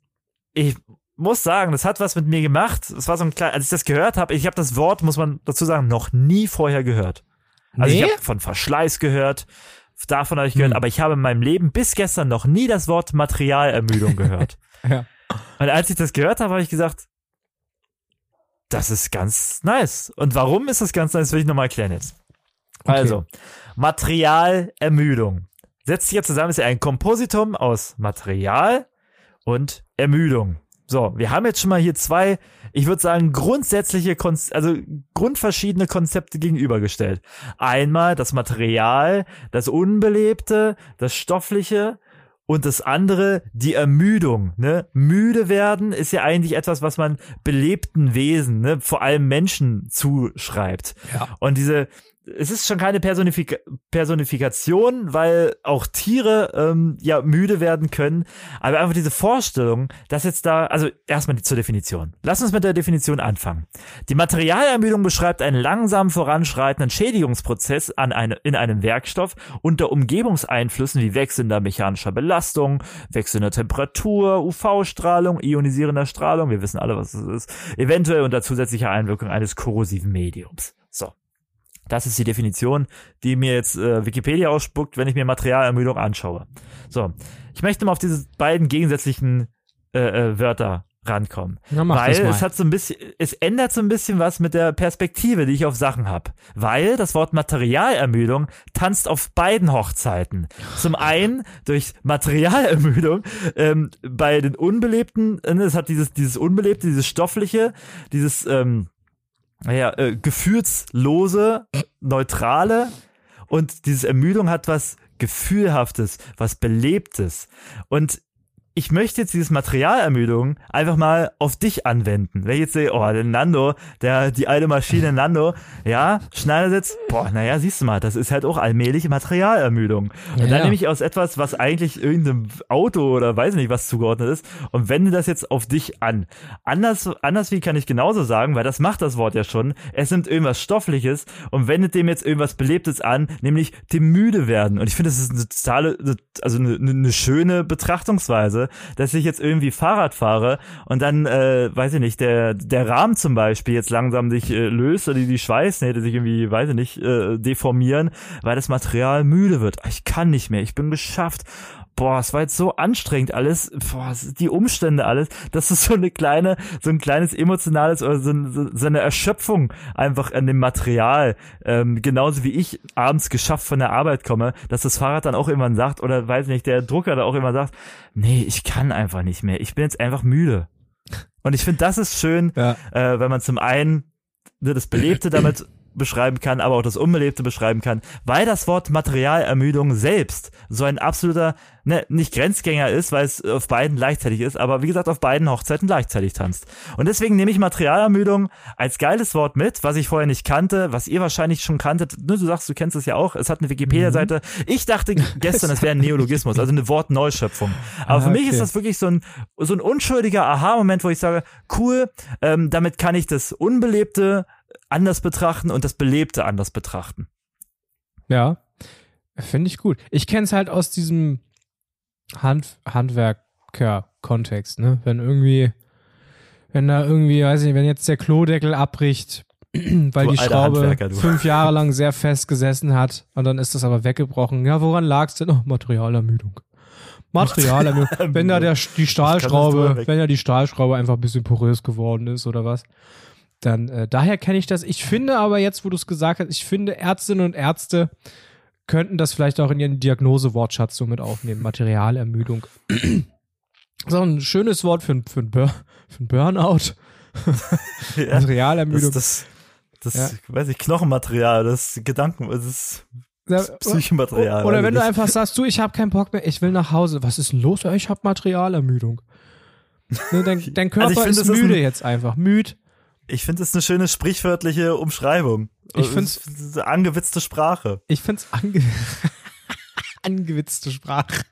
[SPEAKER 3] ich muss sagen, das hat was mit mir gemacht. Es war so ein kleiner, als ich das gehört habe, ich habe das Wort, muss man dazu sagen, noch nie vorher gehört. Also
[SPEAKER 1] Nee?
[SPEAKER 3] ich habe von Verschleiß gehört, davon habe ich gehört,
[SPEAKER 1] Hm.
[SPEAKER 3] aber ich habe in meinem Leben bis gestern noch nie das Wort Materialermüdung [laughs] gehört.
[SPEAKER 1] Ja.
[SPEAKER 3] Und als ich das gehört habe, habe ich gesagt, das ist ganz nice. Und warum ist das ganz nice, will ich nochmal erklären jetzt.
[SPEAKER 1] Okay.
[SPEAKER 3] Also, Materialermüdung. Setzt sich ja zusammen, ist ja ein Kompositum aus Material und Ermüdung. So, wir haben jetzt schon mal hier zwei, ich würde sagen, grundsätzliche, Konz also grundverschiedene Konzepte gegenübergestellt. Einmal das Material, das Unbelebte, das Stoffliche und das andere, die Ermüdung. Ne? Müde werden ist ja eigentlich etwas, was man belebten Wesen, ne? vor allem Menschen zuschreibt.
[SPEAKER 1] Ja.
[SPEAKER 3] Und diese es ist schon keine Personifika Personifikation, weil auch Tiere ähm, ja müde werden können. Aber einfach diese Vorstellung, dass jetzt da, also erstmal zur Definition. Lass uns mit der Definition anfangen. Die Materialermüdung beschreibt einen langsam voranschreitenden Schädigungsprozess an eine, in einem Werkstoff unter Umgebungseinflüssen wie wechselnder mechanischer Belastung, wechselnder Temperatur, UV-Strahlung, ionisierender Strahlung, wir wissen alle, was es ist, eventuell unter zusätzlicher Einwirkung eines korrosiven Mediums. So. Das ist die Definition, die mir jetzt äh, Wikipedia ausspuckt, wenn ich mir Materialermüdung anschaue. So, ich möchte mal auf diese beiden gegensätzlichen äh, äh, Wörter rankommen.
[SPEAKER 1] Na,
[SPEAKER 3] weil es hat so ein bisschen, es ändert so ein bisschen was mit der Perspektive, die ich auf Sachen habe. Weil das Wort Materialermüdung tanzt auf beiden Hochzeiten. Zum einen durch Materialermüdung ähm, bei den Unbelebten, äh, es hat dieses, dieses Unbelebte, dieses Stoffliche, dieses ähm, naja, äh, gefühlslose, neutrale und diese Ermüdung hat was Gefühlhaftes, was Belebtes. Und ich möchte jetzt dieses Materialermüdung einfach mal auf dich anwenden. Wenn ich jetzt sehe, oh, der Nando, der, die alte Maschine [laughs] Nando, ja, Schneidersitz, boah, naja, siehst du mal, das ist halt auch allmählich Materialermüdung. Und
[SPEAKER 1] Ja,
[SPEAKER 3] dann
[SPEAKER 1] ja.
[SPEAKER 3] nehme ich aus etwas, was eigentlich irgendeinem Auto oder weiß nicht was zugeordnet ist und wende das jetzt auf dich an. Anders, anders wie kann ich genauso sagen, weil das macht das Wort ja schon. Es nimmt irgendwas Stoffliches und wendet dem jetzt irgendwas Belebtes an, nämlich dem müde werden. Und ich finde, das ist eine totale, also eine, eine schöne Betrachtungsweise, dass ich jetzt irgendwie Fahrrad fahre und dann, äh, weiß ich nicht, der, der Rahmen zum Beispiel jetzt langsam sich äh, löst oder die, Schweißnähte sich irgendwie, weiß ich nicht, äh, deformieren, weil das Material müde wird. Ich kann nicht mehr, ich bin geschafft. Boah, es war jetzt so anstrengend alles, boah, die Umstände alles, dass es so eine kleine, so ein kleines emotionales oder so, so, so eine Erschöpfung einfach an dem Material, ähm, genauso wie ich abends geschafft von der Arbeit komme, dass das Fahrrad dann auch irgendwann sagt, oder weiß nicht, der Drucker da auch immer sagt, nee, ich kann einfach nicht mehr, ich bin jetzt einfach müde. Und ich finde, das ist schön,
[SPEAKER 1] Ja.
[SPEAKER 3] äh, wenn man zum einen ne, das Belebte damit [clears throat] beschreiben kann, aber auch das Unbelebte beschreiben kann, weil das Wort Materialermüdung selbst so ein absoluter, ne, nicht Grenzgänger ist, weil es auf beiden gleichzeitig ist, aber wie gesagt auf beiden Hochzeiten gleichzeitig tanzt. Und deswegen nehme ich Materialermüdung als geiles Wort mit, was ich vorher nicht kannte, was ihr wahrscheinlich schon kanntet. Ne, du sagst, du kennst es ja auch. Es hat eine Wikipedia-Seite. Ich dachte gestern, es wäre ein Neologismus, also eine Wortneuschöpfung. Aber
[SPEAKER 1] Ah,
[SPEAKER 3] für mich
[SPEAKER 1] okay.
[SPEAKER 3] ist das wirklich so ein, so ein unschuldiger Aha-Moment, wo ich sage, cool, ähm, damit kann ich das Unbelebte anders betrachten und das Belebte anders betrachten.
[SPEAKER 1] Ja, finde ich gut. Ich kenne es halt aus diesem Hand Handwerker-Kontext, ne? Wenn irgendwie, wenn da irgendwie, weiß ich nicht, wenn jetzt der Klodeckel abbricht, [clears throat] weil
[SPEAKER 3] Du
[SPEAKER 1] die Schraube fünf Jahre [laughs] lang sehr fest gesessen hat und dann ist das aber weggebrochen. Ja, woran lag's denn? Oh, Materialermüdung. Materialermüdung. [laughs] wenn da der, die Stahlschraube, wenn da die Stahlschraube einfach ein bisschen porös geworden ist oder was. Dann, äh, daher kenne ich das. Ich finde aber jetzt, wo du es gesagt hast, ich finde Ärztinnen und Ärzte könnten das vielleicht auch in ihren Diagnosewortschatz so mit aufnehmen. Materialermüdung. [clears throat] so ein schönes Wort für, ein- für, ein, Bur für ein Burnout. [laughs]
[SPEAKER 3] Ja,
[SPEAKER 1] Materialermüdung.
[SPEAKER 3] das, das, das
[SPEAKER 1] Ja.
[SPEAKER 3] weiß ich, Knochenmaterial, das Gedanken, das ist
[SPEAKER 1] Ja,
[SPEAKER 3] Psychomaterial.
[SPEAKER 1] Oder wenn du einfach sagst, du, ich habe keinen Bock mehr, ich will nach Hause. Was ist denn los? Ich habe Materialermüdung. Ne, dein, [laughs] dein Körper
[SPEAKER 3] Also find,
[SPEAKER 1] ist
[SPEAKER 3] das ist
[SPEAKER 1] müde
[SPEAKER 3] ein-
[SPEAKER 1] jetzt einfach. Müd.
[SPEAKER 3] Ich finde es eine schöne sprichwörtliche Umschreibung.
[SPEAKER 1] Ich find's-
[SPEAKER 3] Es angewitzte Sprache.
[SPEAKER 1] Ich find's ange [laughs] angewitzte Sprache.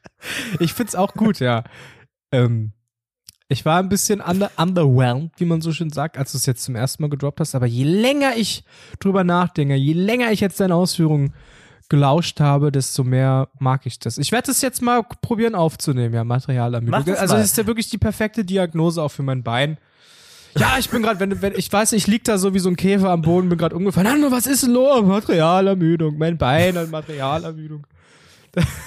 [SPEAKER 1] Ich find's auch gut, ja. Ähm, ich war ein bisschen under underwhelmed, wie man so schön sagt, als du es jetzt zum ersten Mal gedroppt hast. Aber je länger ich drüber nachdenke, je länger ich jetzt deine Ausführungen gelauscht habe, desto mehr mag ich das. Ich werde es jetzt mal probieren aufzunehmen, ja, Materialermüdung.
[SPEAKER 3] Das
[SPEAKER 1] Also es ist ja wirklich die perfekte Diagnose auch für mein Bein. Ja, ich bin gerade, wenn, wenn ich weiß, ich lieg da so wie so ein Käfer am Boden, bin gerade umgefallen. Hallo, was ist denn los? Materialermüdung, mein Bein an Materialermüdung.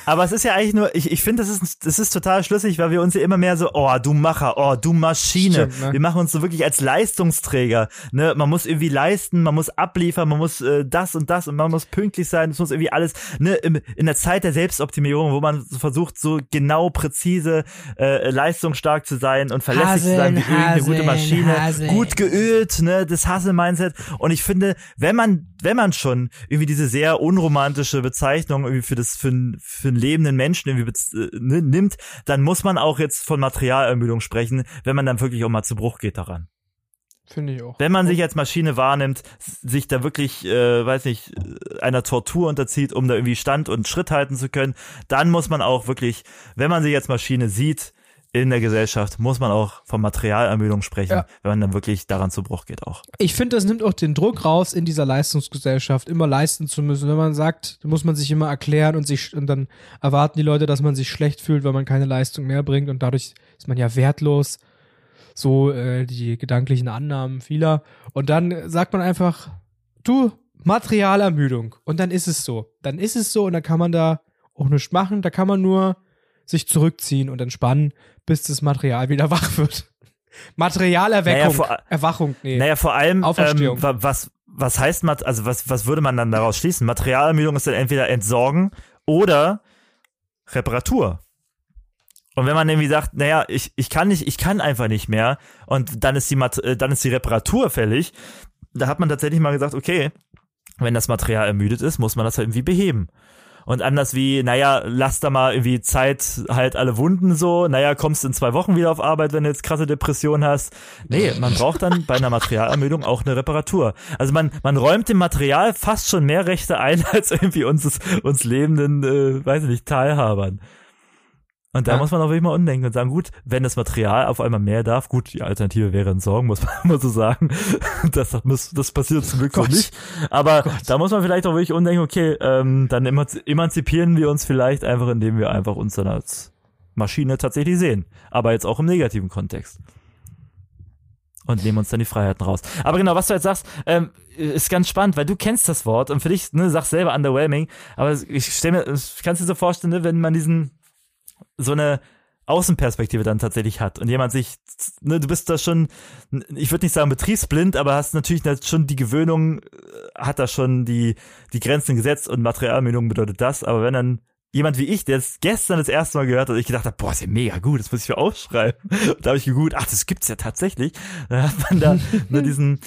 [SPEAKER 3] Aber es ist ja eigentlich nur, ich, ich finde, das ist, das ist total schlüssig, weil wir uns ja immer mehr so, oh, du Macher, oh, du Maschine.
[SPEAKER 1] Stimmt, ne?
[SPEAKER 3] Wir machen uns so wirklich als Leistungsträger. Ne? Man muss irgendwie leisten, man muss abliefern, man muss äh, das und das und man muss pünktlich sein, es muss irgendwie alles, ne, im, in der Zeit der Selbstoptimierung, wo man so versucht, so genau, präzise, äh, leistungsstark zu sein und verlässlich zu sein wie
[SPEAKER 1] Haseln,
[SPEAKER 3] irgendeine gute
[SPEAKER 1] Haseln,
[SPEAKER 3] Maschine,
[SPEAKER 1] Haseln.
[SPEAKER 3] gut geölt, ne, das Hustle-Mindset. Und ich finde, wenn man, wenn man schon irgendwie diese sehr unromantische Bezeichnung irgendwie für das, für, einen- für einen lebenden Menschen irgendwie ne, nimmt, dann muss man auch jetzt von Materialermüdung sprechen, wenn man dann wirklich auch mal zu Bruch geht daran.
[SPEAKER 1] Finde ich auch.
[SPEAKER 3] Wenn man sich als Maschine wahrnimmt, sich da wirklich, äh, weiß nicht, äh, einer Tortur unterzieht, um da irgendwie Stand und Schritt halten zu können, dann muss man auch wirklich, wenn man sich als Maschine sieht in der Gesellschaft, muss man auch von Materialermüdung sprechen,
[SPEAKER 1] Ja.
[SPEAKER 3] wenn man dann wirklich daran zu Bruch geht auch.
[SPEAKER 1] Ich finde, das nimmt auch den Druck raus, in dieser Leistungsgesellschaft immer leisten zu müssen. Wenn man sagt, muss man sich immer erklären und sich und dann erwarten die Leute, dass man sich schlecht fühlt, weil man keine Leistung mehr bringt und dadurch ist man ja wertlos. So äh, die gedanklichen Annahmen vieler. Und dann sagt man einfach, du, Materialermüdung. Und dann ist es so. Dann ist es so und dann kann man da auch nichts machen. Da kann man nur sich zurückziehen und entspannen, bis das Material wieder [laughs] wach wird. Materialerweckung.
[SPEAKER 3] Naja,
[SPEAKER 1] Erwachung, nee.
[SPEAKER 3] Naja, vor allem, ähm, wa- was, was heißt, also was, was würde man dann daraus schließen? Materialermüdung ist dann entweder Entsorgen oder Reparatur. Und wenn man irgendwie sagt, naja, ich, ich kann nicht, ich kann einfach nicht mehr und dann ist die, Mat äh, dann ist die Reparatur fällig, da hat man tatsächlich mal gesagt, okay, wenn das Material ermüdet ist, muss man das halt irgendwie beheben. Und anders wie, naja, lass da mal irgendwie Zeit halt alle Wunden so, naja, kommst in zwei Wochen wieder auf Arbeit, wenn du jetzt krasse Depression hast. Nee, man braucht dann bei einer Materialermüdung auch eine Reparatur. Also man, man räumt dem Material fast schon mehr Rechte ein, [laughs] als irgendwie uns, uns lebenden, äh, weiß ich nicht, Teilhabern. Und da
[SPEAKER 1] Ja.
[SPEAKER 3] muss man auch wirklich mal umdenken und sagen, gut, wenn das Material auf einmal mehr darf, gut, die Alternative wäre Entsorgen, muss man [laughs] mal so sagen. Das, muss, das passiert zum Glück so
[SPEAKER 1] Gott.
[SPEAKER 3] nicht. Aber da muss man vielleicht auch wirklich umdenken, okay, ähm, dann emanzi- emanzipieren wir uns vielleicht einfach, indem wir einfach uns dann als Maschine tatsächlich sehen. Aber jetzt auch im negativen Kontext. Und nehmen uns dann die Freiheiten raus. Aber genau, was du jetzt sagst, ähm, ist ganz spannend, weil du kennst das Wort und für dich, ne, sagst selber underwhelming, aber ich stelle mir, ich kann dir so vorstellen, ne, wenn man diesen, so eine Außenperspektive dann tatsächlich hat und jemand sich, ne, du bist da schon, ich würde nicht sagen betriebsblind, aber hast natürlich schon die Gewöhnung, äh, hat da schon die, die Grenzen gesetzt und Materialmenung bedeutet das, aber wenn dann jemand wie ich, der es gestern das erste Mal gehört hat, ich gedacht habe, boah, ist ja mega gut, das muss ich mir aufschreiben. [laughs] Und da habe ich gegoogelt, ach, das gibt's ja tatsächlich. Dann hat man da [laughs] nur diesen,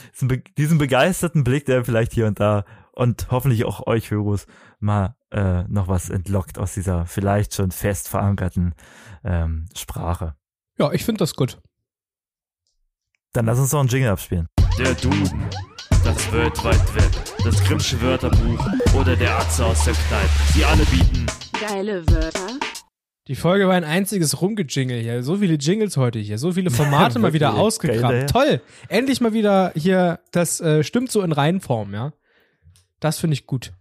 [SPEAKER 3] diesen begeisterten Blick, der vielleicht hier und da und hoffentlich auch euch, Hörus, mal äh, noch was entlockt aus dieser vielleicht schon fest verankerten ähm, Sprache.
[SPEAKER 1] Ja, ich finde das gut.
[SPEAKER 3] Dann lass uns doch einen Jingle abspielen.
[SPEAKER 7] Der Duden, das World Wide Web, das Grimmsche Wörterbuch oder der Atze aus der Kneipe. Sie alle bieten
[SPEAKER 5] Geile Wörter.
[SPEAKER 1] Die Folge war ein einziges Rumgejingle hier. So viele Jingles heute hier. So viele [laughs] Formate mal wieder ausgekramt.
[SPEAKER 3] Geil,
[SPEAKER 1] Toll. Endlich mal wieder hier, das äh, stimmt so in Reihenform, ja. Das finde ich gut.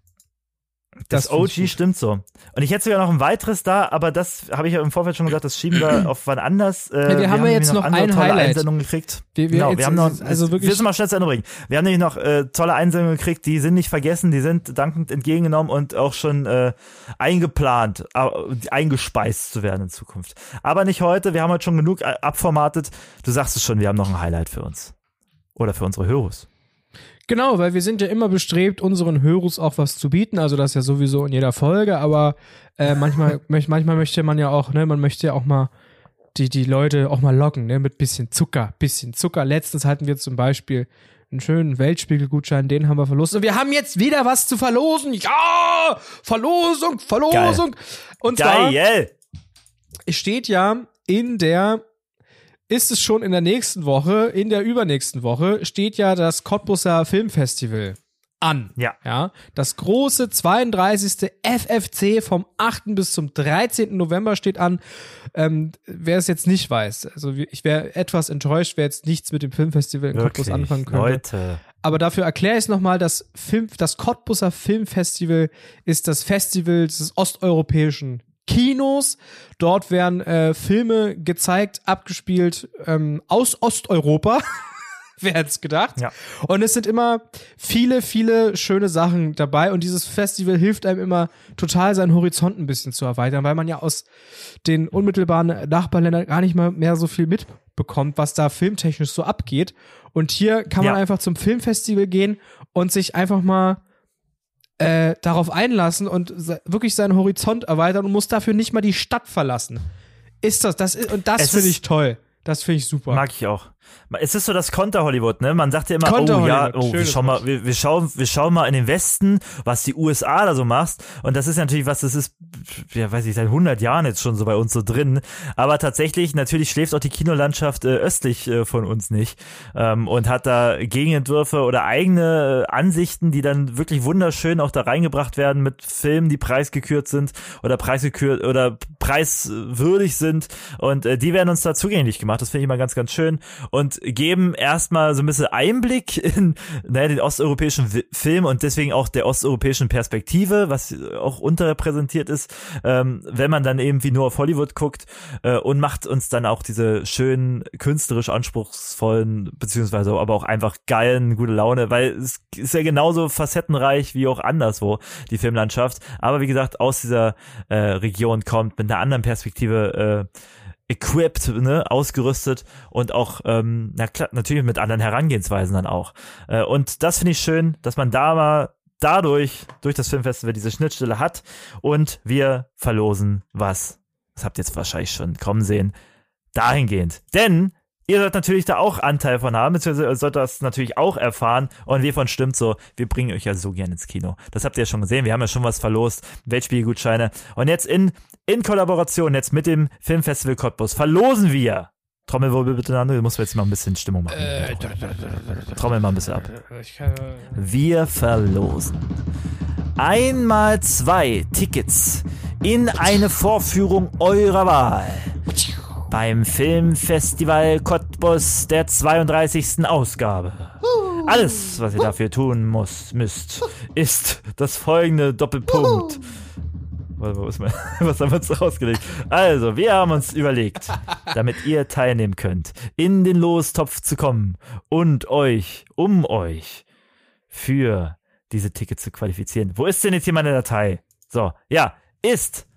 [SPEAKER 3] Das,
[SPEAKER 1] Das
[SPEAKER 3] OG stimmt so. Und ich hätte sogar noch ein weiteres da, aber das habe ich ja im Vorfeld schon gesagt, das schieben wir [clears throat] auf wann anders. Äh,
[SPEAKER 1] Ja, wir haben ja jetzt noch
[SPEAKER 3] andere
[SPEAKER 1] ein
[SPEAKER 3] tolle
[SPEAKER 1] Highlight.
[SPEAKER 3] Einsendungen gekriegt.
[SPEAKER 1] Wir- wir
[SPEAKER 3] genau, wir haben noch,
[SPEAKER 1] also wirklich-
[SPEAKER 3] wir sind mal schnell zu Ende bringen. Wir haben nämlich noch äh, tolle Einsendungen gekriegt, die sind nicht vergessen, die sind dankend entgegengenommen und auch schon äh, eingeplant, äh, eingespeist zu werden in Zukunft. Aber nicht heute, wir haben heute schon genug äh, abformatet. Du sagst es schon, wir haben noch ein Highlight für uns. Oder für unsere Hörers.
[SPEAKER 1] Genau, weil wir sind ja immer bestrebt, unseren Hörers auch was zu bieten. Also das ja sowieso in jeder Folge, aber äh, manchmal, [laughs] manchmal möchte man ja auch, ne, man möchte ja auch mal die, die Leute auch mal locken, ne, mit bisschen Zucker, bisschen Zucker. Letztens hatten wir zum Beispiel einen schönen Weltspiegelgutschein, den haben wir verlost. Und wir haben jetzt wieder was zu verlosen. Ja! Verlosung, Verlosung. Und zwar
[SPEAKER 3] Geil!
[SPEAKER 1] es steht ja in der, ist es schon in der nächsten Woche, in der übernächsten Woche, steht ja das Cottbusser Filmfestival an.
[SPEAKER 3] Ja.
[SPEAKER 1] Ja. Das große 32. FFC vom 8. bis zum 13. November steht an. Ähm, wer es jetzt nicht weiß, also ich wäre etwas enttäuscht, wer jetzt nichts mit dem Filmfestival in Cottbus
[SPEAKER 3] Wirklich,
[SPEAKER 1] anfangen könnte.
[SPEAKER 3] Leute.
[SPEAKER 1] Aber dafür erkläre ich es nochmal, das, Film, das Cottbusser Filmfestival ist das Festival des osteuropäischen Kinos. Dort werden äh, Filme gezeigt, abgespielt ähm, aus Osteuropa. [laughs] Wer hätte es gedacht?
[SPEAKER 3] Ja.
[SPEAKER 1] Und es sind immer viele, viele schöne Sachen dabei. Und dieses Festival hilft einem immer total, seinen Horizont ein bisschen zu erweitern, weil man ja aus den unmittelbaren Nachbarländern gar nicht mal mehr so viel mitbekommt, was da filmtechnisch so abgeht. Und hier kann man
[SPEAKER 3] Ja.
[SPEAKER 1] einfach zum Filmfestival gehen und sich einfach mal äh, darauf einlassen und wirklich seinen Horizont erweitern und muss dafür nicht mal die Stadt verlassen. Ist das, das ist, und das finde ich toll. Das finde ich super.
[SPEAKER 3] Mag ich auch. Es ist so das Konter-Hollywood, ne? Man sagt ja immer, oh ja, oh, wir schauen, mal, wir, wir, schauen, wir schauen mal in den Westen, was die USA da so macht. Und das ist natürlich was, das ist, ja, weiß ich, seit 100 Jahren jetzt schon so bei uns so drin. Aber tatsächlich, natürlich schläft auch die Kinolandschaft äh, östlich äh, von uns nicht. Ähm, und hat da Gegenentwürfe oder eigene äh, Ansichten, die dann wirklich wunderschön auch da reingebracht werden mit Filmen, die preisgekürt sind oder preisgekürt oder preiswürdig sind. Und äh, die werden uns da zugänglich gemacht. Das finde ich immer ganz, ganz schön. Und geben erstmal so ein bisschen Einblick in naja, den osteuropäischen Film und deswegen auch der osteuropäischen Perspektive, was auch unterrepräsentiert ist, ähm, wenn man dann eben wie nur auf Hollywood guckt äh, und macht uns dann auch diese schönen, künstlerisch anspruchsvollen, beziehungsweise aber auch einfach geilen, gute Laune, weil es ist ja genauso facettenreich wie auch anderswo, die Filmlandschaft. Aber wie gesagt, aus dieser äh, Region kommt mit einer anderen Perspektive äh, equipped, ne, ausgerüstet und auch, ähm, na klar, natürlich mit anderen Herangehensweisen dann auch. Äh, und das finde ich schön, dass man da mal dadurch, durch das Filmfestival diese Schnittstelle hat und wir verlosen was. Das habt ihr jetzt wahrscheinlich schon kommen sehen. Dahingehend. Denn ihr sollt natürlich da auch Anteil von haben, beziehungsweise sollt das natürlich auch erfahren. Und wie von stimmt so, wir bringen euch ja so gern ins Kino. Das habt ihr ja schon gesehen. Wir haben ja schon was verlost. Weltspielgutscheine. Und jetzt in, in Kollaboration jetzt mit dem Filmfestival Cottbus verlosen wir. Trommelwirbel bitte, Nando. Du musst jetzt mal ein bisschen Stimmung machen. Trommel mal ein bisschen ab.
[SPEAKER 1] Ich kann,
[SPEAKER 3] Wir verlosen einmal zwei Tickets in eine Vorführung eurer Wahl beim Filmfestival Cottbus der 32. Ausgabe. Alles, was ihr dafür tun muss, müsst, ist das folgende Doppelpunkt. Mein, [laughs] was haben wir uns rausgelegt? Also, wir haben uns überlegt, damit ihr teilnehmen könnt, in den Lostopf zu kommen und euch, um euch, für diese Tickets zu qualifizieren. Wo ist denn jetzt hier meine Datei? So, ja, ist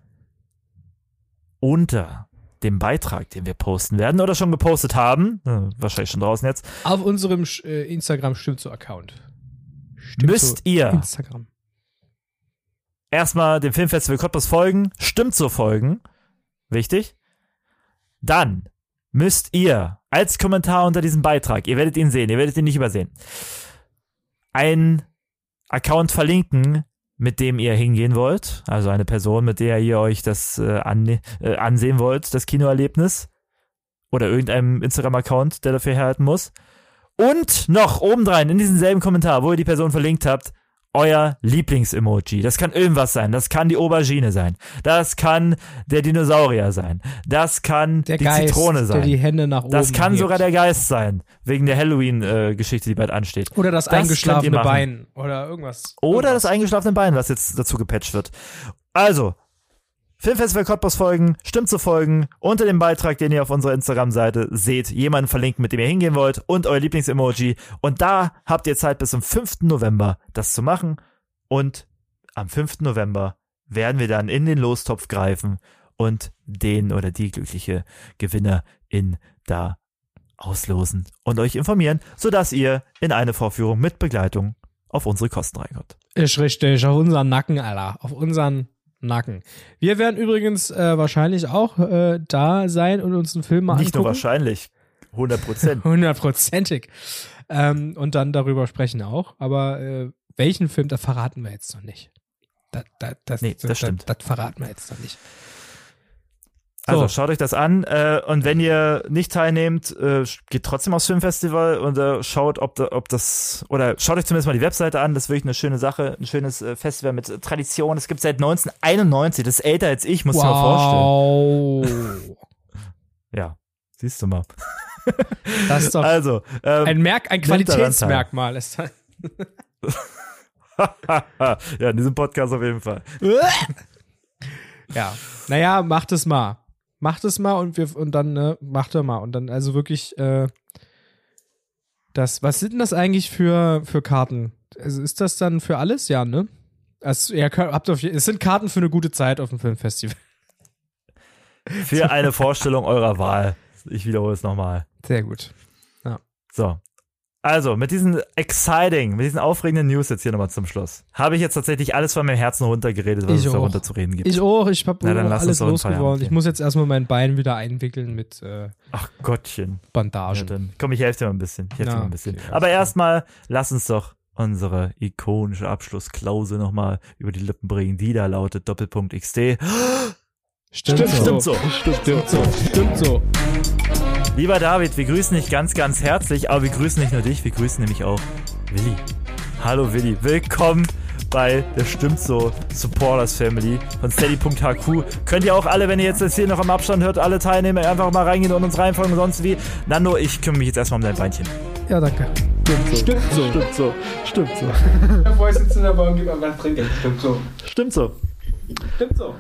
[SPEAKER 3] unter dem Beitrag, den wir posten werden oder schon gepostet haben, äh, wahrscheinlich schon draußen jetzt,
[SPEAKER 1] auf unserem äh, Instagram stimmt so Account. Stimmt
[SPEAKER 3] müsst
[SPEAKER 1] so
[SPEAKER 3] ihr
[SPEAKER 1] Instagram.
[SPEAKER 3] Erstmal dem Filmfestival Cottbus folgen, stimmt so folgen, wichtig. Dann müsst ihr als Kommentar unter diesem Beitrag, ihr werdet ihn sehen, ihr werdet ihn nicht übersehen, einen Account verlinken, mit dem ihr hingehen wollt, also eine Person, mit der ihr euch das äh, an, äh, ansehen wollt, das Kinoerlebnis oder irgendeinem Instagram-Account, der dafür herhalten muss. Und noch obendrein in diesem selben Kommentar, wo ihr die Person verlinkt habt, euer Lieblings-Emoji. Das kann irgendwas sein. Das kann die Aubergine sein. Das kann der Dinosaurier sein. Das kann
[SPEAKER 1] Der
[SPEAKER 3] die
[SPEAKER 1] Geist,
[SPEAKER 3] Zitrone sein.
[SPEAKER 1] der die Hände nach oben
[SPEAKER 3] das kann
[SPEAKER 1] hebt.
[SPEAKER 3] sogar der Geist sein. Wegen der Halloween-Geschichte, die bald ansteht.
[SPEAKER 1] Oder das,
[SPEAKER 3] Das
[SPEAKER 1] eingeschlafene. Bein. Oder irgendwas.
[SPEAKER 3] Oder
[SPEAKER 1] irgendwas.
[SPEAKER 3] das eingeschlafene Bein, was jetzt dazu gepatcht wird. Also, Filmfestival Cottbus folgen, stimmt zu folgen, unter dem Beitrag, den ihr auf unserer Instagram-Seite seht, jemanden verlinken, mit dem ihr hingehen wollt und euer Lieblings-Emoji. Und da habt ihr Zeit bis zum 5. November, das zu machen. Und am 5. November werden wir dann in den Lostopf greifen und den oder die glückliche Gewinnerin da auslosen und euch informieren, sodass ihr in eine Vorführung mit Begleitung auf unsere Kosten reinkommt.
[SPEAKER 1] Ist richtig, auf unseren Nacken, Alter. Auf unseren Nacken. Wir werden übrigens äh, wahrscheinlich auch äh, da sein und uns einen Film mal
[SPEAKER 3] Nicht nur wahrscheinlich, 100 Prozent. [laughs]
[SPEAKER 1] Hundertprozentig. Ähm, und dann darüber sprechen auch. Aber äh, welchen Film, das verraten wir jetzt noch nicht. Das, das, das,
[SPEAKER 3] Nee, das stimmt.
[SPEAKER 1] Das, das verraten wir jetzt noch nicht.
[SPEAKER 3] Also
[SPEAKER 1] So.
[SPEAKER 3] schaut euch das an äh, und wenn ihr nicht teilnehmt, äh, geht trotzdem aufs Filmfestival und äh, schaut, ob, da, ob das oder schaut euch zumindest mal die Webseite an. Das ist wirklich eine schöne Sache, ein schönes äh, Festival mit Tradition. Es gibt seit 1991. Das ist älter als ich, muss ich mir mal vorstellen.
[SPEAKER 1] Wow. [laughs]
[SPEAKER 3] Ja, siehst du mal. [laughs]
[SPEAKER 1] Das ist doch
[SPEAKER 3] Also ähm,
[SPEAKER 1] ein Merk, ein Qualitätsmerkmal ist das. [laughs]
[SPEAKER 3] ja, in diesem Podcast auf jeden Fall.
[SPEAKER 1] Ja. Naja, macht es mal. Macht es mal und wir und dann, ne, macht er mal. Und dann also wirklich, äh, das, was sind denn das eigentlich für, für Karten? Also ist das dann für alles? Ja, ne? Also, ihr habt auf, es sind Karten für eine gute Zeit auf dem Filmfestival.
[SPEAKER 3] Für eine Vorstellung eurer Wahl. Ich wiederhole es nochmal.
[SPEAKER 1] Sehr gut.
[SPEAKER 3] So. Also, mit diesen exciting, mit diesen aufregenden News jetzt hier nochmal zum Schluss, habe ich jetzt tatsächlich alles von meinem Herzen runtergeredet, was
[SPEAKER 1] Ich
[SPEAKER 3] es da runterzureden gibt.
[SPEAKER 1] Ich auch, ich hab
[SPEAKER 3] Na, dann lass
[SPEAKER 1] alles losgeworden. Ich muss jetzt erstmal mein Bein wieder einwickeln mit äh,
[SPEAKER 3] Ach Gottchen. Ja,
[SPEAKER 1] Bandagen.
[SPEAKER 3] dann komm, ich helfe dir mal ein bisschen. Ich helfe dir mal ein bisschen.
[SPEAKER 1] okay,
[SPEAKER 3] Aber erstmal, lass uns doch unsere ikonische Abschlussklausel nochmal über die Lippen bringen, die da lautet Doppelpunkt XD.
[SPEAKER 1] Stimmt,
[SPEAKER 3] Stimmt so.
[SPEAKER 1] Stimmt so. Stimmt so.
[SPEAKER 3] Lieber David, wir grüßen dich ganz, ganz herzlich, aber wir grüßen nicht nur dich, wir grüßen nämlich auch Willi. Hallo Willi, willkommen bei der Stimmt so Supporters Family von steady.hq. Könnt ihr auch alle, wenn ihr jetzt das hier noch im Abstand hört, alle teilnehmen, einfach mal reingehen und uns reinfolgen und sonst wie. Nando, ich kümmere mich jetzt erstmal um dein Beinchen.
[SPEAKER 1] Ja, danke. Stimmt so.
[SPEAKER 6] Stimmt so. Stimmt so.
[SPEAKER 1] Bevor ich sitze in der Bahn, gib einfach Trinkgeld. Stimmt so.
[SPEAKER 3] Stimmt so.
[SPEAKER 1] Stimmt so.